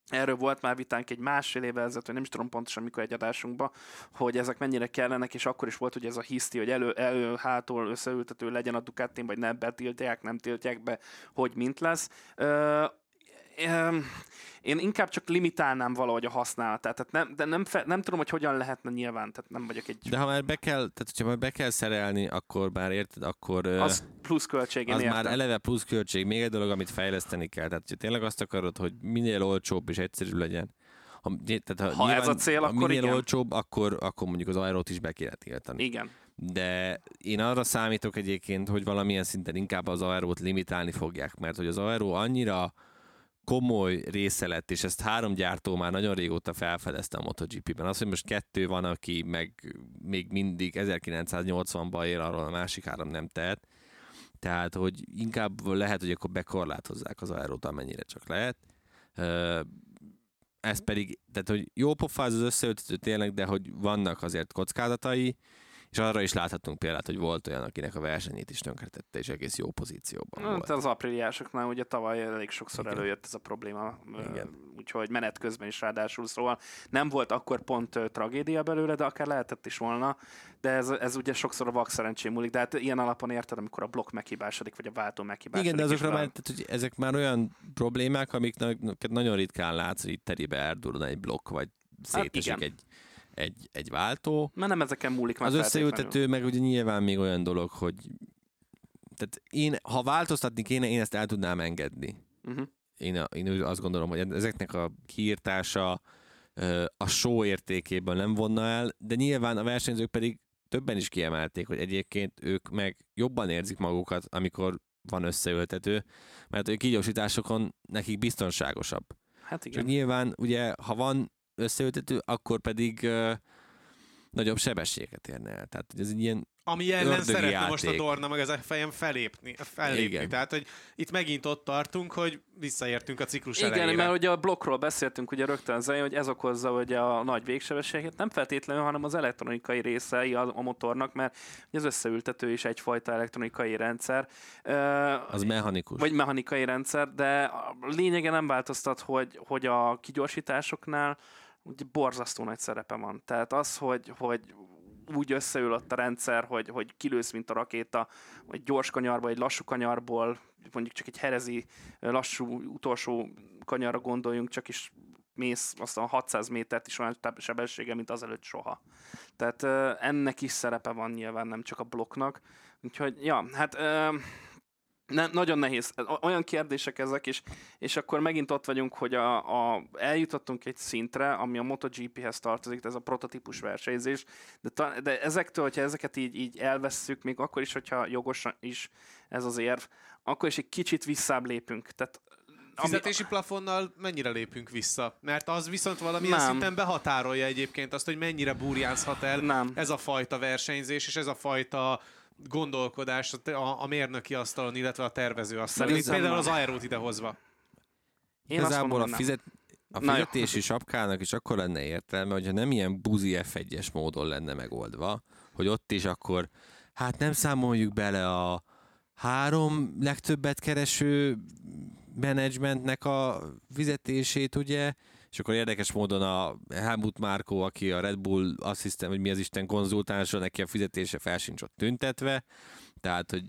Erről volt már vitánk egy másfél évvel ezelőtt, nem is tudom pontosan mikor egy adásunkban, hogy ezek mennyire kellenek, és akkor is volt ugye ez a hiszti, hogy elő, elő hátul összeültető legyen a Ducatin, vagy nem betiltják, nem tiltják be, hogy mint lesz. Ö, én inkább csak limitálnám valahogy a használatát. Tehát nem, de nem, fe, nem tudom, hogy hogyan lehetne nyilván, tehát nem vagyok egy... De ha már be kell, tehát hogyha már be kell szerelni, akkor már érted, akkor... Az plusz költség, Az értem. már eleve plusz költség. Még egy dolog, amit fejleszteni kell. Tehát hogyha tényleg azt akarod, hogy minél olcsóbb és egyszerű legyen, ha, tehát ha, ha ez a cél, ha akkor minél igen. olcsóbb, akkor, akkor mondjuk az aerót is be kéne tiltani. Igen. De én arra számítok egyébként, hogy valamilyen szinten inkább az aerót limitálni fogják, mert hogy az aeró annyira komoly része lett, és ezt három gyártó már nagyon régóta felfedezte a MotoGP-ben. Az, hogy most kettő van, aki meg még mindig 1980-ban él, arról a másik három nem tehet. Tehát, hogy inkább lehet, hogy akkor bekorlátozzák az aerót, amennyire csak lehet. Ez pedig, tehát, hogy jó pofáz az összeöltető tényleg, de hogy vannak azért kockázatai, és arra is láthatunk példát, hogy volt olyan, akinek a versenyét is tönkretette, és egész jó pozícióban hát volt. Az apríliásoknál ugye tavaly elég sokszor Igen. előjött ez a probléma, Igen. úgyhogy menet közben is ráadásul, szóval nem volt akkor pont tragédia belőle, de akár lehetett is volna, de ez, ez ugye sokszor a vak szerencsém múlik, de hát ilyen alapon érted, amikor a blokk meghibásodik, vagy a váltó meghibásodik. Igen, de azokra már, tehát, hogy ezek már olyan problémák, amik nagyon ritkán látsz, hogy itt terébe eldurul egy blokk, vagy hát szétesik hát egy egy, egy váltó. Mert nem ezeken múlik Az összeültető meg ugye nyilván még olyan dolog, hogy tehát én, ha változtatni kéne, én ezt el tudnám engedni. Uh-huh. Én, én azt gondolom, hogy ezeknek a kiírtása a show értékéből nem vonna el, de nyilván a versenyzők pedig többen is kiemelték, hogy egyébként ők meg jobban érzik magukat, amikor van összeültető, mert a kígyósításokon nekik biztonságosabb. Hát igen. Csak nyilván ugye, ha van összeültető, akkor pedig uh, nagyobb sebességet érne el. Tehát ez egy ilyen ami ellen szeretne játék. most a Dorna meg ez a fejem felépni, fellépni. Igen. Tehát, hogy itt megint ott tartunk, hogy visszaértünk a ciklus Igen, elejére. mert ugye a blokkról beszéltünk ugye rögtön az hogy ez okozza ugye a nagy végsebességet, nem feltétlenül, hanem az elektronikai részei a, a motornak, mert az összeültető is egyfajta elektronikai rendszer. Az mechanikus. Vagy mechanikai rendszer, de a lényege nem változtat, hogy, hogy a kigyorsításoknál ugye borzasztó nagy szerepe van. Tehát az, hogy, hogy úgy összeül ott a rendszer, hogy, hogy kilősz, mint a rakéta, vagy gyors kanyarba, egy lassú kanyarból, mondjuk csak egy herezi lassú utolsó kanyarra gondoljunk, csak is mész azt a 600 métert is olyan sebessége, mint azelőtt soha. Tehát ennek is szerepe van nyilván, nem csak a blokknak. Úgyhogy, ja, hát ne, nagyon nehéz. Olyan kérdések ezek, és, és akkor megint ott vagyunk, hogy a, a, eljutottunk egy szintre, ami a MotoGP-hez tartozik, ez a prototípus versenyzés, de, ta, de ezektől, hogyha ezeket így, így elvesszük, még akkor is, hogyha jogos is ez az érv, akkor is egy kicsit visszább lépünk. Tehát Fizetési ami... plafonnal mennyire lépünk vissza? Mert az viszont valamilyen nem. szinten behatárolja egyébként azt, hogy mennyire burjánzhat el nem. ez a fajta versenyzés, és ez a fajta gondolkodás a, a mérnöki asztalon, illetve a tervező asztalon. Például az aerót idehozva. Én Igazából a, fizet, a fizetési sapkának is akkor lenne értelme, hogyha nem ilyen buzi F1-es módon lenne megoldva, hogy ott is akkor hát nem számoljuk bele a három legtöbbet kereső menedzsmentnek a fizetését, ugye, és akkor érdekes módon a Helmut Márkó, aki a Red Bull asszisztent, vagy mi az Isten konzultánsa, neki a fizetése fel sincs ott tüntetve, tehát, hogy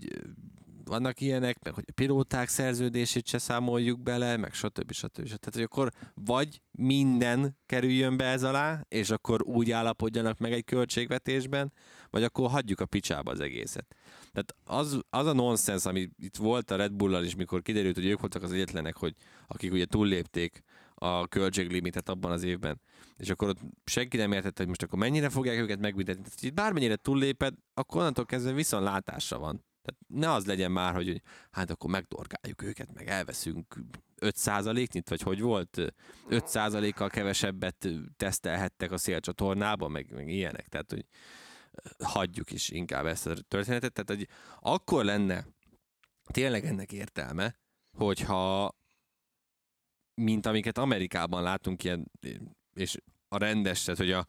vannak ilyenek, meg hogy a pilóták szerződését se számoljuk bele, meg stb. stb. stb. Tehát, hogy akkor vagy minden kerüljön be ez alá, és akkor úgy állapodjanak meg egy költségvetésben, vagy akkor hagyjuk a picsába az egészet. Tehát az, az a nonsens, ami itt volt a Red Bull-al is, mikor kiderült, hogy ők voltak az egyetlenek, hogy akik ugye túllépték a költséglimitet abban az évben. És akkor ott senki nem értette, hogy most akkor mennyire fogják őket megbüntetni. Tehát, hogy bármennyire túlléped, akkor onnantól kezdve viszont látásra van. Tehát ne az legyen már, hogy hát akkor megdorgáljuk őket, meg elveszünk 5%-nyit, vagy hogy volt? 5%-kal kevesebbet tesztelhettek a szélcsatornában, meg, meg ilyenek. Tehát, hogy hagyjuk is inkább ezt a történetet. Tehát, hogy akkor lenne tényleg ennek értelme, hogyha mint amiket Amerikában látunk ilyen, és a rendes, tehát hogy a,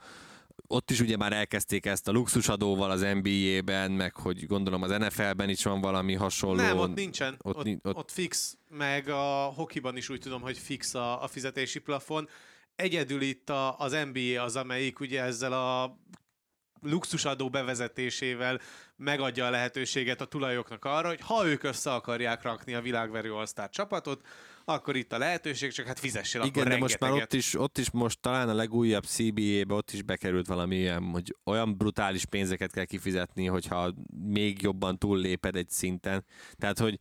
ott is ugye már elkezdték ezt a luxusadóval az NBA-ben, meg hogy gondolom az NFL-ben is van valami hasonló. Nem, ott nincsen. Ott, ott, ott, ott fix, meg a hokiban is úgy tudom, hogy fix a, a fizetési plafon. Egyedül itt a, az NBA az, amelyik ugye ezzel a luxusadó bevezetésével megadja a lehetőséget a tulajoknak arra, hogy ha ők össze akarják rakni a világverő all csapatot, akkor itt a lehetőség, csak hát fizessél Igen, akkor de most már ott is, ott is most talán a legújabb CBA-be ott is bekerült valami ilyen, hogy olyan brutális pénzeket kell kifizetni, hogyha még jobban túlléped egy szinten. Tehát, hogy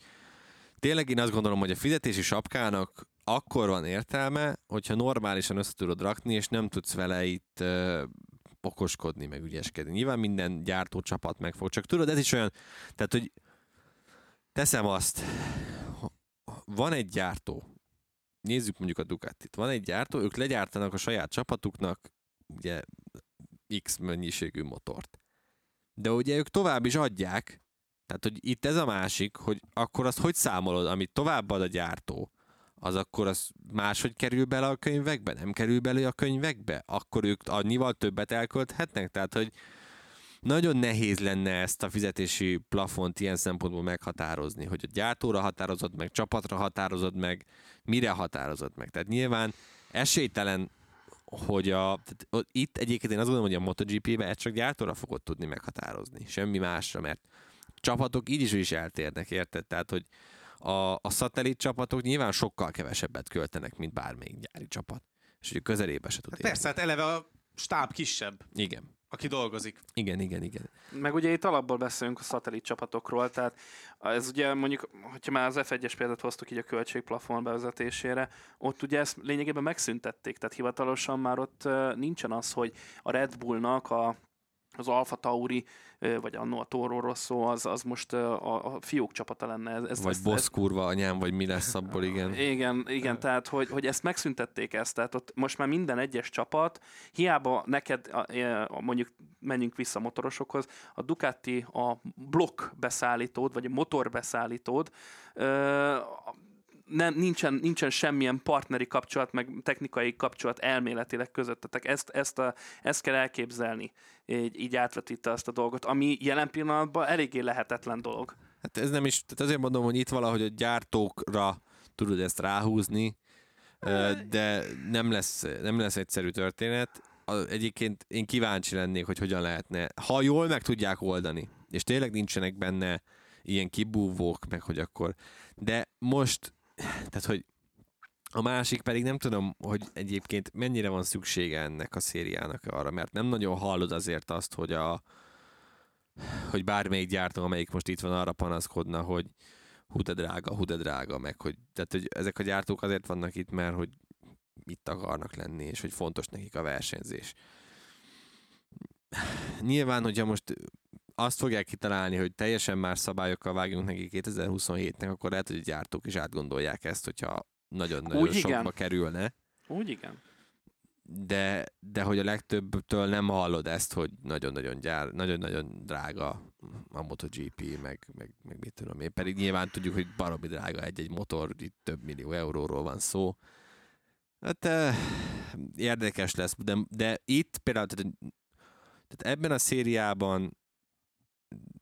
tényleg én azt gondolom, hogy a fizetési sapkának akkor van értelme, hogyha normálisan össze tudod rakni, és nem tudsz vele itt uh, okoskodni, meg ügyeskedni. Nyilván minden gyártó csapat meg fog, csak tudod, ez is olyan, tehát, hogy teszem azt, van egy gyártó, nézzük mondjuk a Ducatit, van egy gyártó, ők legyártanak a saját csapatuknak ugye X mennyiségű motort. De ugye ők tovább is adják, tehát hogy itt ez a másik, hogy akkor azt hogy számolod, amit továbbad a gyártó, az akkor az máshogy kerül bele a könyvekbe, nem kerül bele a könyvekbe, akkor ők annyival többet elkölthetnek, tehát hogy nagyon nehéz lenne ezt a fizetési plafont ilyen szempontból meghatározni, hogy a gyártóra határozod meg, csapatra határozod meg, mire határozod meg. Tehát nyilván esélytelen, hogy a, tehát itt egyébként én azt gondolom, hogy a MotoGP-be ezt csak gyártóra fogod tudni meghatározni, semmi másra, mert csapatok így is, is eltérnek, érted? Tehát, hogy a, a szatellit csapatok nyilván sokkal kevesebbet költenek, mint bármelyik gyári csapat. És hogy közelébe se tud hát Persze, hát eleve a stáb kisebb. Igen aki dolgozik. Igen, igen, igen. Meg ugye itt alapból beszélünk a szatellit csapatokról, tehát ez ugye mondjuk, hogyha már az F1-es példát hoztuk így a költségplafon bevezetésére, ott ugye ezt lényegében megszüntették, tehát hivatalosan már ott nincsen az, hogy a Red Bullnak a az Alfa Tauri, vagy annó a Toro Rosso, az, az most a, a fiók csapata lenne. Ez, ez, vagy ez, Bosz kurva anyám, vagy mi lesz abból, igen. [laughs] Igen, igen tehát hogy, hogy ezt megszüntették ezt, tehát ott most már minden egyes csapat, hiába neked, mondjuk menjünk vissza a motorosokhoz, a Ducati a blokk beszállítód, vagy a motor beszállítód, nem, nincsen, nincsen semmilyen partneri kapcsolat, meg technikai kapcsolat elméletileg közöttetek. Ezt, ezt, a, ezt kell elképzelni, így, így átvetítve azt a dolgot, ami jelen pillanatban eléggé lehetetlen dolog. Hát ez nem is, tehát azért mondom, hogy itt valahogy a gyártókra tudod ezt ráhúzni, de nem lesz, nem lesz egyszerű történet. Egyébként én kíváncsi lennék, hogy hogyan lehetne, ha jól meg tudják oldani, és tényleg nincsenek benne ilyen kibúvók, meg hogy akkor. De most tehát hogy a másik pedig nem tudom, hogy egyébként mennyire van szüksége ennek a szériának arra, mert nem nagyon hallod azért azt, hogy a hogy bármelyik gyártó, amelyik most itt van, arra panaszkodna, hogy hú de drága, hú de drága, meg hogy, tehát, hogy ezek a gyártók azért vannak itt, mert hogy itt akarnak lenni, és hogy fontos nekik a versenyzés. Nyilván, hogyha most azt fogják kitalálni, hogy teljesen más szabályokkal vágjunk neki 2027-nek, akkor lehet, hogy a gyártók is átgondolják ezt, hogyha nagyon-nagyon sokba igen. kerülne. Úgy igen. De, de hogy a legtöbbtől nem hallod ezt, hogy nagyon-nagyon gyár, nagyon-nagyon drága a MotoGP, meg, meg, meg mit tudom én. Pedig nyilván tudjuk, hogy baromi drága egy-egy motor, itt több millió euróról van szó. Hát eh, érdekes lesz, de, de itt például tehát, tehát ebben a szériában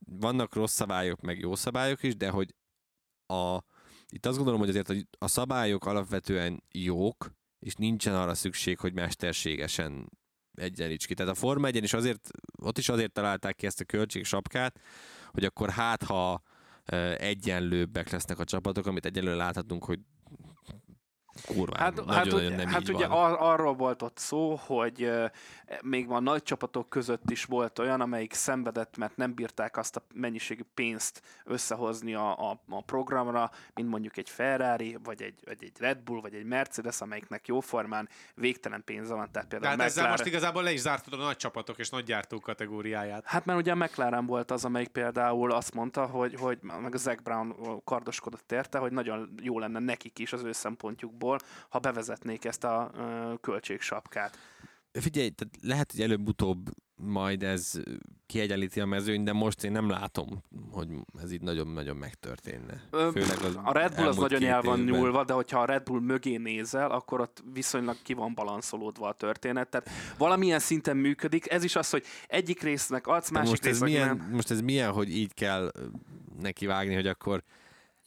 vannak rossz szabályok, meg jó szabályok is, de hogy a, itt azt gondolom, hogy azért a szabályok alapvetően jók, és nincsen arra szükség, hogy mesterségesen egyenlíts ki. Tehát a Forma 1 is azért, ott is azért találták ki ezt a költségsapkát, hogy akkor hát, ha egyenlőbbek lesznek a csapatok, amit egyelőre láthatunk, hogy kurva, hát, nagyon, hát, nagyon nem hát így ugye van. ar- arról volt ott szó, hogy még a nagy csapatok között is volt olyan, amelyik szenvedett, mert nem bírták azt a mennyiségű pénzt összehozni a, a, a programra, mint mondjuk egy Ferrari, vagy egy, vagy egy Red Bull, vagy egy Mercedes, amelyiknek jóformán végtelen pénze van. Tehát például Tehát ezzel McLaren- most igazából le is zártad a nagy csapatok és nagy gyártók kategóriáját. Hát mert ugye a McLaren volt az, amelyik például azt mondta, hogy, hogy meg a Zac Brown kardoskodott érte, hogy nagyon jó lenne nekik is az ő szempontjukból, ha bevezetnék ezt a költségsapkát. Figyelj, tehát lehet, hogy előbb-utóbb majd ez kiegyenlíti a mezőny, de most én nem látom, hogy ez így nagyon-nagyon megtörténne. Főleg az a Red Bull az nagyon el van évben. nyúlva, de hogyha a Red Bull mögé nézel, akkor ott viszonylag ki van balanszolódva a történet. Tehát valamilyen szinten működik. Ez is az, hogy egyik résznek adsz, De másik most ez, résznek milyen, nem. most ez milyen, hogy így kell ö, neki vágni, hogy akkor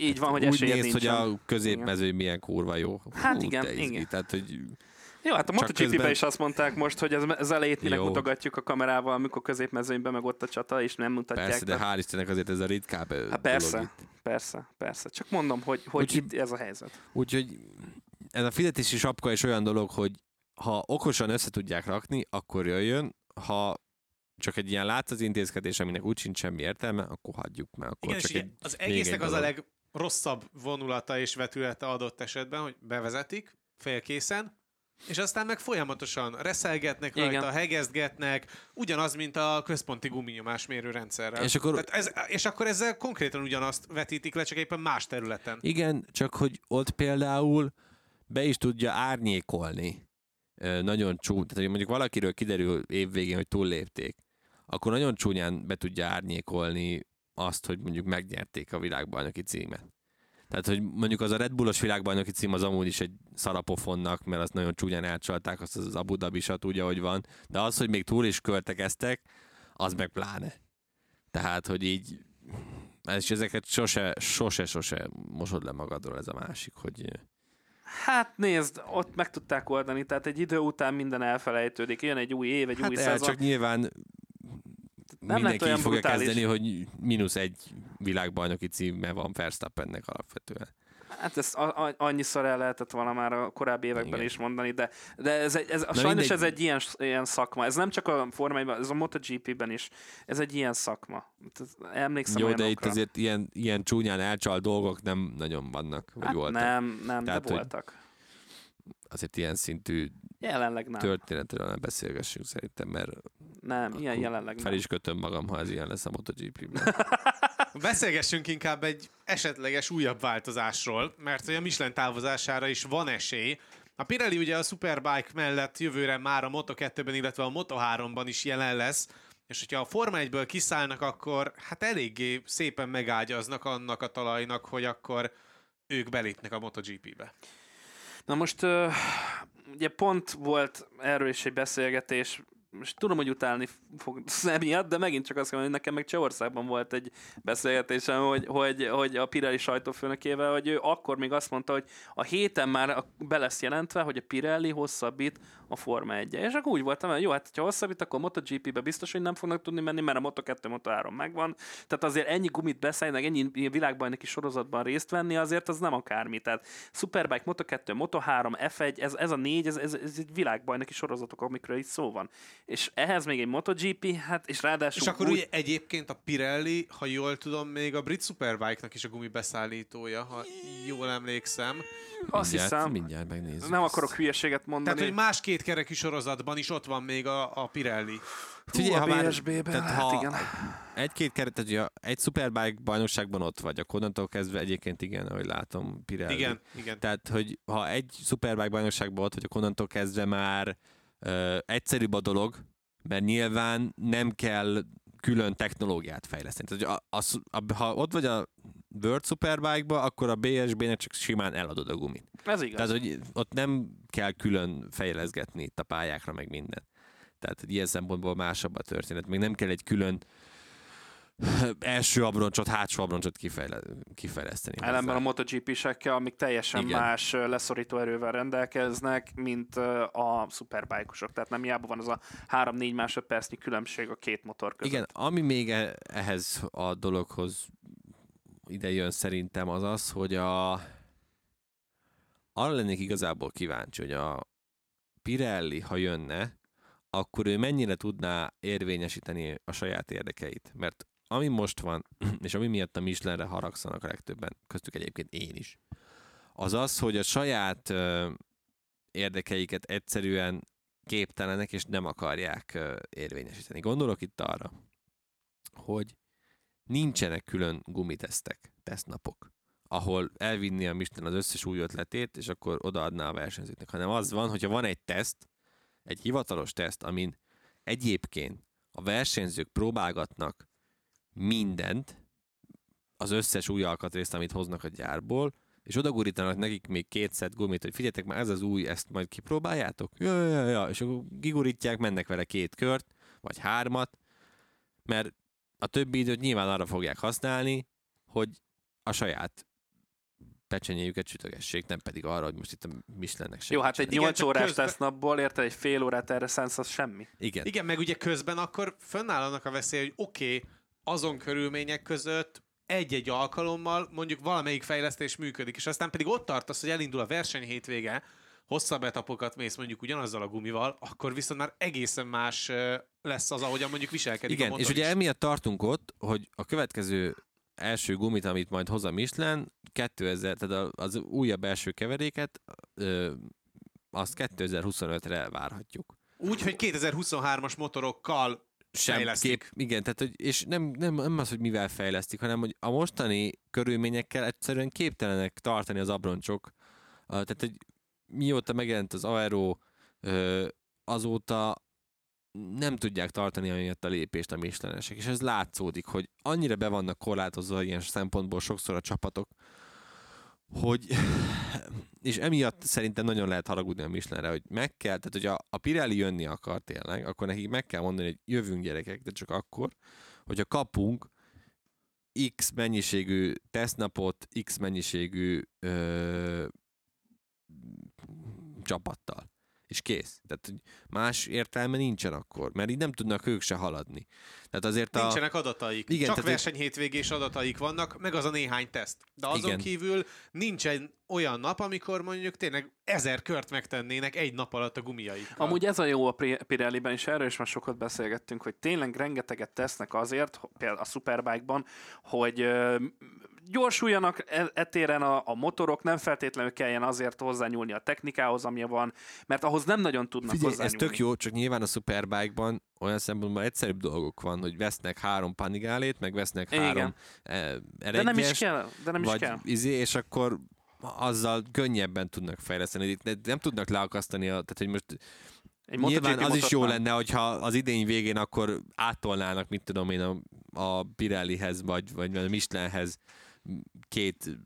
Így van, hogy úgy esélyed néz, hogy a középmezőny milyen kurva jó. Hát igen, igen. Tehát, hogy Jó, hát a MotoGP-ben közben- is azt mondták most, hogy ez elejét minek Jó. mutogatjuk a kamerával, amikor középmezőnyben meg ott a csata, és nem mutatják. persze, de hál' Istennek azért ez a ritkább ö, Hát persze, itt. persze, persze. Csak mondom, hogy, hogy Úgyhogy- itt ez a helyzet. Úgyhogy ez a fizetési sapka is olyan dolog, hogy ha okosan össze tudják rakni, akkor jöjjön, ha csak egy ilyen látszat intézkedés, aminek úgy sincs semmi értelme, akkor hagyjuk, mert akkor Igen, csak egy, az még egy egésznek az a dolog. Legrosszabb vonulata és vetülete adott esetben, hogy bevezetik félkészen, és aztán meg folyamatosan reszelgetnek Igen. rajta, hegezgetnek, ugyanaz, mint a központi guminyomásmérő rendszerrel. És akkor- Tehát ez, és akkor ezzel konkrétan ugyanazt vetítik le, csak éppen más területen. Igen, csak hogy ott például be is tudja árnyékolni nagyon csú, tehát hogy mondjuk valakiről kiderül évvégén, hogy túllépték, akkor nagyon csúnyán be tudja árnyékolni azt, hogy mondjuk megnyerték a világbajnoki címet. Tehát, hogy mondjuk az a Red Bullos világbajnoki cím az amúgy is egy szarapofonnak, mert azt nagyon csúnyán elcsalták, azt az Abu Dhabisat úgy, ahogy van, de az, hogy még túl is költekeztek, az meg pláne. Tehát, hogy így és ezeket sose, sose, sose mosod le magadról ez a másik, hogy Hát nézd, ott meg tudták oldani, tehát egy idő után minden elfelejtődik. Jön egy új év, egy hát új el, szezon. csak nyilván lett mindenki olyan így fogja brutális. kezdeni, hogy mínusz egy világbajnoki címe van Verstappennek alapvetően. Hát ezt a- a- annyiszor el lehetett volna már a korábbi években Igen. is mondani, de, de ez, egy, ez, Na sajnos mindegy. ez egy ilyen, ilyen szakma. Ez nem csak a Forma 1 ez a MotoGP-ben is. Ez egy ilyen szakma. Tehát Emlékszem Jó, de olyanokra. itt azért ilyen, ilyen csúnyán elcsal dolgok nem nagyon vannak, vagy hát voltak. nem, nem, Tehát, de hogy- voltak. Azért ilyen szintű Jelenleg nem. történetről nem beszélgessünk szerintem, mert Nem, ilyen jelenleg fel is kötöm magam, ha ez ilyen lesz a MotoGP-ben. [laughs] Beszélgessünk inkább egy esetleges újabb változásról, mert hogy a Michelin távozására is van esély. A Pirelli ugye a Superbike mellett jövőre már a Moto2-ben, illetve a Moto3-ban is jelen lesz, és hogyha a Forma 1-ből kiszállnak, akkor hát eléggé szépen megágyaznak annak a talajnak, hogy akkor ők belépnek a MotoGP-be. Na most ugye pont volt erről is egy beszélgetés, most tudom, hogy utálni fog [laughs] emiatt, de megint csak azt mondom, hogy nekem meg Csehországban volt egy beszélgetésem, hogy, hogy, hogy a Pirelli sajtófőnökével, hogy ő akkor még azt mondta, hogy a héten már be lesz jelentve, hogy a Pirelli hosszabbít a Forma 1 És akkor úgy voltam, hogy jó, hát ha hosszabbít, akkor a MotoGP-be biztos, hogy nem fognak tudni menni, mert a Moto2, Moto3 megvan. Tehát azért ennyi gumit beszállni, ennyi világbajnoki sorozatban részt venni, azért az nem akármi. Tehát Superbike, Moto2, Moto3, F1, ez, ez a négy, ez, ez, ez egy világbajnoki sorozatok, amikről itt szó van. És ehhez még egy MotoGP, hát és ráadásul És akkor úgy, ugye egyébként a Pirelli, ha jól tudom, még a brit Superbike-nak is a gumi beszállítója, ha jól emlékszem. azt mindjárt, hiszem, mindjárt megnézzük. nem akarok hülyeséget mondani. Tehát, hogy más két kerekű sorozatban is ott van még a, a Pirelli. Figyelj, Hú, ha a már- BSB-ben, hát ha igen. Egy-két keret, tehát ugye egy Superbike bajnokságban ott vagy, akkor onnantól kezdve egyébként igen, ahogy látom, Pirelli. Igen, igen. Tehát, hogy ha egy Superbike bajnokságban ott vagy, akkor onnantól kezdve már ö, egyszerűbb a dolog, mert nyilván nem kell külön technológiát fejleszteni. Tehát, a, a, a, ha ott vagy a World Superbike-ba, akkor a BSB-nek csak simán eladod a gumit. Ez igaz. Tehát, hogy ott nem kell külön fejleszgetni itt a pályákra, meg minden. Tehát ilyen szempontból másabb a történet. Még nem kell egy külön [sniffs] első abroncsot, hátsó abroncsot kifejle, kifejleszteni. Ellenben a MotoGP-sekkel, amik teljesen Igen. más leszorító erővel rendelkeznek, mint a szuperbájkosok. Tehát nem hiába van az a 3-4 másodpercnyi különbség a két motor között. Igen, ami még e- ehhez a dologhoz ide jön szerintem az az, hogy a arra lennék igazából kíváncsi, hogy a Pirelli, ha jönne, akkor ő mennyire tudná érvényesíteni a saját érdekeit. Mert ami most van, [clears throat] és ami miatt a Michelinre haragszanak a legtöbben, köztük egyébként én is, az az, hogy a saját érdekeiket egyszerűen képtelenek, és nem akarják érvényesíteni. Gondolok itt arra, hogy nincsenek külön gumitesztek, tesztnapok, ahol elvinni a Michelin az összes új ötletét, és akkor odaadná a versenyzőknek, hanem az van, hogyha van egy teszt, egy hivatalos teszt, amin egyébként a versenyzők próbálgatnak mindent, az összes új alkatrészt, amit hoznak a gyárból, és odagurítanak nekik még két szett gumit, hogy figyeljetek már, ez az új, ezt majd kipróbáljátok? Ja, ja, ja, és akkor kigurítják, mennek vele két kört, vagy hármat, mert a többi időt nyilván arra fogják használni, hogy a saját pecsenyéjüket sütögessék, nem pedig arra, hogy most itt a Michelinnek sem. Jó, hát egy Igen, 8 csak órás közben- tesztnapból érted egy fél órát erre szánsz, az semmi. Igen. Igen, meg ugye közben akkor fönnáll annak a veszély, hogy oké, okay, azon körülmények között egy-egy alkalommal mondjuk valamelyik fejlesztés működik, és aztán pedig ott tartasz, hogy elindul a verseny hétvége, hosszabb etapokat mész mondjuk ugyanazzal a gumival, akkor viszont már egészen más lesz az, ahogyan mondjuk viselkedik a Igen, motor és ugye is. emiatt tartunk ott, hogy a következő első gumit, amit majd hoz a Michelin, 2000, tehát az újabb első keveréket, azt 2025-re várhatjuk. Úgy, hogy 2023-as motorokkal fejlesztik. kép, igen, tehát, hogy, és nem, nem, nem az, hogy mivel fejlesztik, hanem hogy a mostani körülményekkel egyszerűen képtelenek tartani az abroncsok. A, tehát, hogy mióta megjelent az Aero, azóta nem tudják tartani amiatt a lépést a Michelinesek, és ez látszódik, hogy annyira be vannak korlátozva ilyen szempontból sokszor a csapatok, hogy és emiatt szerintem nagyon lehet haragudni a Michelinre, hogy meg kell, tehát hogy a, a Pirelli jönni akar tényleg, akkor nekik meg kell mondani, hogy jövünk gyerekek, de csak akkor, hogyha kapunk X mennyiségű tesztnapot, X mennyiségű ö, csapattal. És kész. Tehát más értelme nincsen akkor, mert így nem tudnak ők se haladni. Tehát azért a... Nincsenek adataik. Igen, Csak tehát- verseny hétvégés adataik vannak, meg az a néhány teszt. De azon Igen. kívül nincsen olyan nap, amikor mondjuk tényleg ezer kört megtennének egy nap alatt a gumiaikkal. Amúgy ez a jó a Pirelli-ben, és erről is már sokat beszélgettünk, hogy tényleg rengeteget tesznek azért, például a Superbike-ban, hogy gyorsuljanak e- etéren a, a motorok, nem feltétlenül kelljen azért hozzányúlni a technikához, ami van, mert ahhoz nem nagyon tudnak Figyelj, ez hozzányúlni. tök jó, csak nyilván a Superbike-ban olyan szempontból egyszerűbb dolgok van, hogy vesznek három panigálét, meg vesznek Igen. három eh, De nem is R1-est, kell, de nem is vagy kell. izé, és akkor azzal könnyebben tudnak fejleszteni. Itt ne- Nem tudnak leakasztani, a, tehát hogy most Egy nyilván az is jó nem. lenne, hogyha az idény végén akkor áttolnának, mit tudom én, a, a Pirellihez, vagy, vagy a Michelinhez két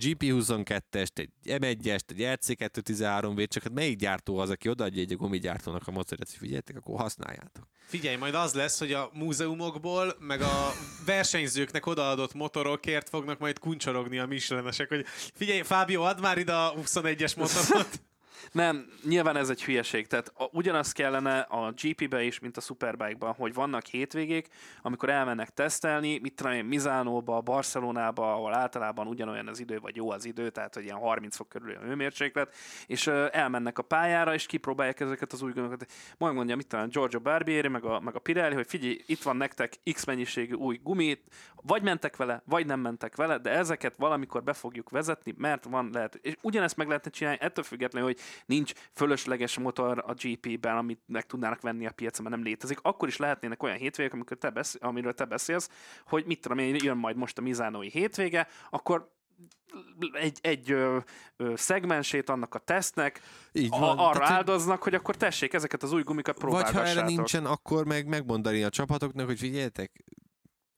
GP22-est, egy M1-est, egy RC213V, csak hát melyik gyártó az, aki odaadja egy gumigyártónak a motorját, hogy figyeljetek, akkor használjátok. Figyelj, majd az lesz, hogy a múzeumokból, meg a versenyzőknek odaadott motorokért fognak majd kuncsorogni a Michelinesek, hogy figyelj, Fábio, add már ide a 21-es motorot. [laughs] Nem, nyilván ez egy hülyeség. Tehát a, ugyanaz kellene a GP-be is, mint a Superbike-ban, hogy vannak hétvégék, amikor elmennek tesztelni, mit tudom én, Mizánóba, Barcelonába, ahol általában ugyanolyan az idő, vagy jó az idő, tehát hogy ilyen 30 fok körül a hőmérséklet, és ö, elmennek a pályára, és kipróbálják ezeket az új gumikat. Majd mondja, mit tudom, Giorgio Barbieri, meg a, meg a Pirelli, hogy figyelj, itt van nektek X mennyiségű új gumit, vagy mentek vele, vagy nem mentek vele, de ezeket valamikor be fogjuk vezetni, mert van lehet. És ugyanezt meg lehetne csinálni, ettől függetlenül, hogy nincs fölösleges motor a GP-ben, amit meg tudnának venni a piacon, mert nem létezik, akkor is lehetnének olyan hétvégek, amikor te besz- amiről te beszélsz, hogy mit tudom én, jön majd most a Mizánói hétvége, akkor egy, egy ö, ö, szegmensét annak a tesztnek, Így a, van. arra Tehát, áldoznak, hogy akkor tessék ezeket az új gumikat Vagy ha erre próbálgassátok. nincsen, akkor meg megmondani a csapatoknak, hogy figyeljetek,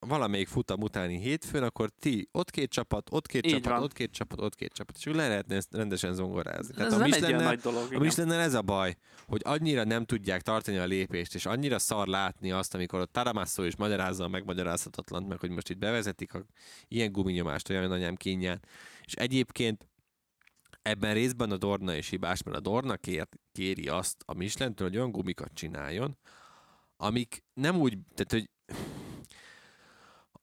valamelyik futam utáni hétfőn, akkor ti ott két csapat, ott két Így csapat, van. ott két csapat, ott két csapat, és úgy le lehetne ezt rendesen zongorázni. Ez a nem egy ilyen Michelin-nel- nagy dolog. a. Michelin ez a baj, hogy annyira nem tudják tartani a lépést, és annyira szar látni azt, amikor a Taramasso is magyarázza a megmagyarázhatatlant, meg hogy most itt bevezetik a ilyen guminyomást, olyan anyám kínján. És egyébként ebben részben a Dorna is hibás, mert a Dorna kér, kéri azt a Michelin-től, hogy olyan gumikat csináljon, amik nem úgy, tehát hogy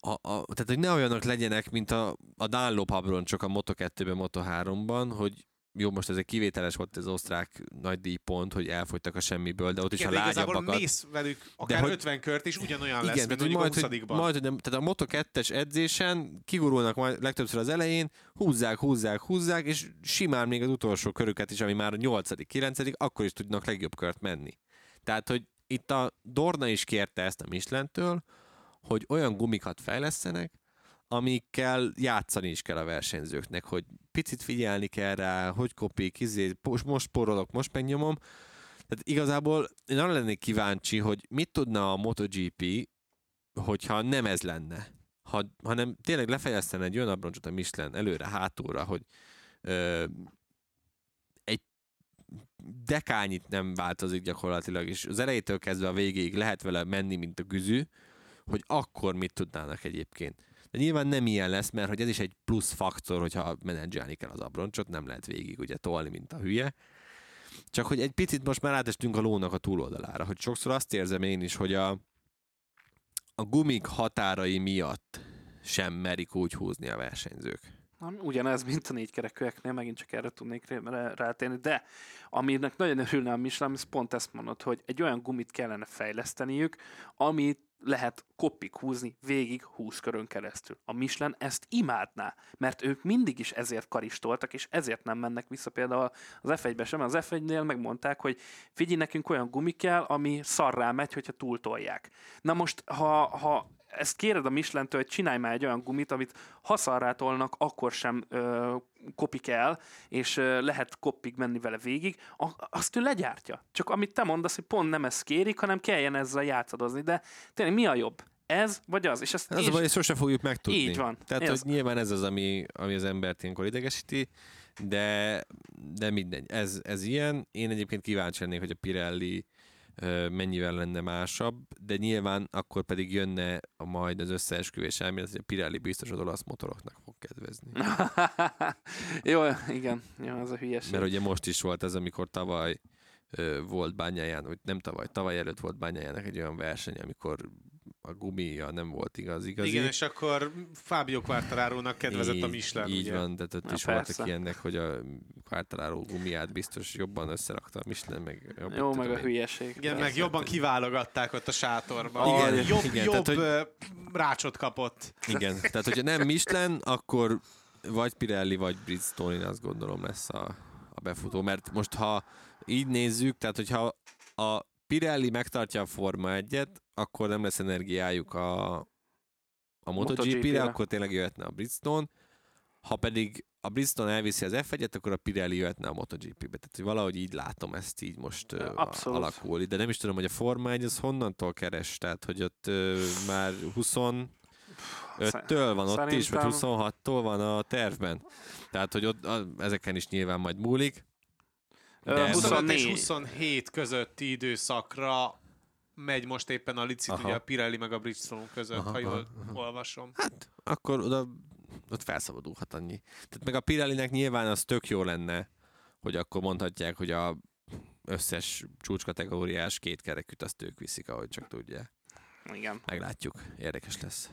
a, a, tehát, hogy ne olyanok legyenek, mint a, a Dunlop abroncsok a Moto2-ben, Moto3-ban, hogy jó, most ez egy kivételes volt ez az osztrák nagy díjpont, hogy elfogytak a semmiből, de ott is Igen, a de igazából lágyabbakat. mész velük akár hogy- 50 kört, és ugyanolyan lesz, Igen, mint tehát, hogy a majd, hogy, 20 majd, hogy nem, tehát a Moto2-es edzésen kigurulnak majd legtöbbször az elején, húzzák, húzzák, húzzák, és simán még az utolsó körüket is, ami már a 8 9 akkor is tudnak legjobb kört menni. Tehát, hogy itt a Dorna is kérte ezt a Michelin-től, hogy olyan gumikat fejlesztenek, amikkel játszani is kell a versenyzőknek, hogy picit figyelni kell rá, hogy kopik, izé, most, porolok, most megnyomom. Tehát igazából én arra lennék kíváncsi, hogy mit tudna a MotoGP, hogyha nem ez lenne. Ha, hanem tényleg lefejeztene egy olyan abroncsot a Michelin előre, hátulra, hogy ö, egy dekányit nem változik gyakorlatilag, és az elejétől kezdve a végéig lehet vele menni, mint a güzű, hogy akkor mit tudnának egyébként. De nyilván nem ilyen lesz, mert hogy ez is egy plusz faktor, hogyha menedzselni kell az abroncsot, nem lehet végig ugye tolni, mint a hülye. Csak hogy egy picit most már átestünk a lónak a túloldalára, hogy sokszor azt érzem én is, hogy a, a gumik határai miatt sem merik úgy húzni a versenyzők. Ami Ugyanez, mint a négykerekűeknél, megint csak erre tudnék rá- rá- rátérni, de aminek nagyon örülne a Michelin, az pont ezt mondod, hogy egy olyan gumit kellene fejleszteniük, amit lehet koppig húzni végig 20 körön keresztül. A Michelin ezt imádná, mert ők mindig is ezért karistoltak, és ezért nem mennek vissza például az F1-be sem, az F1-nél megmondták, hogy figyelj, nekünk olyan gumi kell, ami szarrá megy, hogyha túltolják. Na most, ha, ha ezt kéred a Michelin-től, hogy csinálj már egy olyan gumit, amit ha szarrá tolnak, akkor sem ö, kopik el, és ö, lehet koppig menni vele végig, a, azt ő legyártja. Csak amit te mondasz, hogy pont nem ezt kérik, hanem kelljen ezzel játszadozni. De tényleg mi a jobb? Ez vagy az? És ezt én a baj, hogy sose fogjuk megtudni. Így van. Tehát, Ez- hogy nyilván ez az, ami, ami az embert ilyenkor idegesíti, de, de mindegy. Ez, ez ilyen. Én egyébként kíváncsi lennék, hogy a Pirelli mennyivel lenne másabb, de nyilván akkor pedig jönne a majd az összeesküvés elmélet, hogy a Pirelli biztos az olasz motoroknak fog kedvezni. [laughs] Jó, igen, jó, az a hülyeség. Mert ugye most is volt ez, amikor tavaly volt bányáján, vagy nem tavaly, tavaly előtt volt bányájának egy olyan verseny, amikor a gumia nem volt igaz, igazi. Igen, és akkor Fábio Quartararo-nak kedvezett a Michelin, Így ugye? van, tehát ott Na, is persze. voltak ilyenek, hogy a Quartararo gumiát biztos jobban összerakta a Michelin, meg jobban Jó, meg a én. hülyeség. Igen, meg jobban kiválogatták ott a sátorban. Igen, Igen, jobb, igen, jobb tehát, hogy- rácsot kapott. Igen, tehát hogyha nem Michelin, akkor vagy Pirelli, vagy Bridgestone, én azt gondolom lesz a, a befutó, mert most ha így nézzük, tehát hogyha a Pirelli megtartja a Forma 1-et, akkor nem lesz energiájuk a, a MotoGP-re, akkor tényleg jöhetne a Bridgestone, ha pedig a Bridgestone elviszi az F1-et, akkor a Pirelli jöhetne a MotoGP-be. Tehát hogy valahogy így látom ezt így most Abszolút. alakul. De nem is tudom, hogy a Forma 1 az honnantól keres, tehát hogy ott ö, már 20 5-től van ott is, vagy Szerintem- 26-tól van a tervben. Tehát, hogy ott a, ezeken is nyilván majd múlik. 25 és 24. 27 közötti időszakra megy most éppen a licit, Aha. ugye a Pirelli meg a Bridgestone között, Aha, ha jól aha, olvasom. Hát, akkor oda ott felszabadulhat annyi. Tehát meg a Pirellinek nyilván az tök jó lenne, hogy akkor mondhatják, hogy a összes csúcskategóriás két kerekűt azt ők viszik, ahogy csak tudják. Igen. Meglátjuk. Érdekes lesz.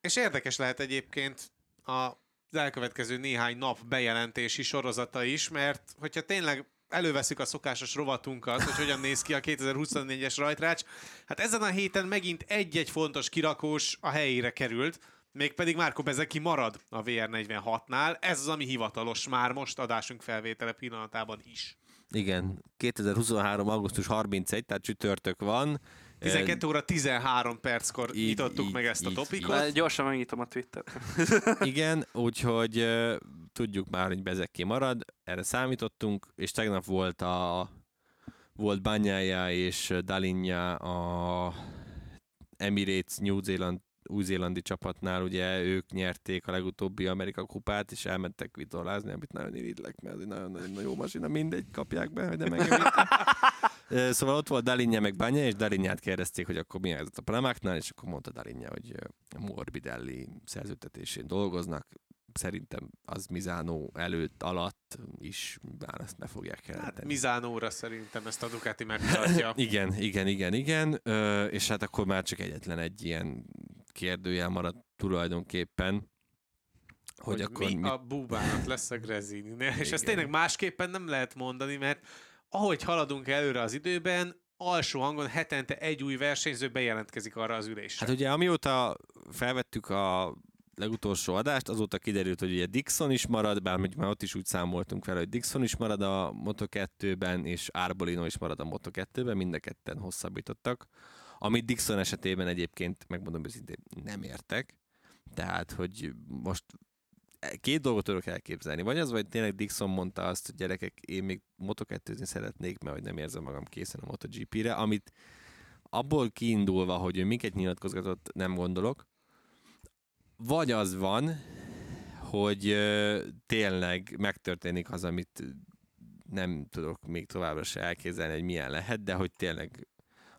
És érdekes lehet egyébként a elkövetkező néhány nap bejelentési sorozata is, mert hogyha tényleg előveszük a szokásos rovatunkat, hogy hogyan néz ki a 2024-es rajtrács, hát ezen a héten megint egy-egy fontos kirakós a helyére került, mégpedig Márko Bezeki marad a VR46-nál. Ez az, ami hivatalos már most adásunk felvétele pillanatában is. Igen, 2023. augusztus 31, tehát csütörtök van. 12 óra 13 perckor így, nyitottuk így, meg ezt a így, topikot. Már Gyorsan megnyitom a Twittert. [laughs] [laughs] Igen, úgyhogy tudjuk már, hogy Bezeki marad, erre számítottunk, és tegnap volt a volt Bányája és Dalinja a Emirates New Zealand új-zélandi csapatnál, ugye ők nyerték a legutóbbi Amerika kupát, és elmentek vitorlázni, amit nagyon irigylek, mert ez egy nagyon-nagyon jó masina, mindegy, kapják be, hogy nem engem Ö, [laughs] Szóval ott volt Dalinja meg Banya, és Dalinyát kérdezték, hogy akkor mi helyzet a Pramáknál, és akkor mondta Dalinja, hogy Morbidelli szerződtetésén dolgoznak, szerintem az Mizánó előtt, alatt is már ezt be fogják Hát jelenteni. Mizánóra szerintem ezt a Ducati megtartja. [laughs] Igen, igen, igen, igen, Ö, és hát akkor már csak egyetlen egy ilyen kérdőjel maradt tulajdonképpen, hogy, hogy akkor mi, mi a búbának lesz a Grezininél. [laughs] És ezt tényleg másképpen nem lehet mondani, mert ahogy haladunk előre az időben, alsó hangon hetente egy új versenyző bejelentkezik arra az ülésre. Hát ugye amióta felvettük a legutolsó adást, azóta kiderült, hogy ugye Dixon is marad, bár már ott is úgy számoltunk fel, hogy Dixon is marad a Moto2-ben, és Arbolino is marad a Moto2-ben, mind a ketten hosszabbítottak. Amit Dixon esetében egyébként, megmondom őszintén, nem értek. Tehát, hogy most két dolgot tudok elképzelni. Vagy az, vagy tényleg Dixon mondta azt, hogy gyerekek, én még moto szeretnék, mert hogy nem érzem magam készen a MotoGP-re, amit abból kiindulva, hogy ő minket nyilatkozgatott, nem gondolok. Vagy az van, hogy ö, tényleg megtörténik az, amit nem tudok még továbbra se elképzelni, hogy milyen lehet, de hogy tényleg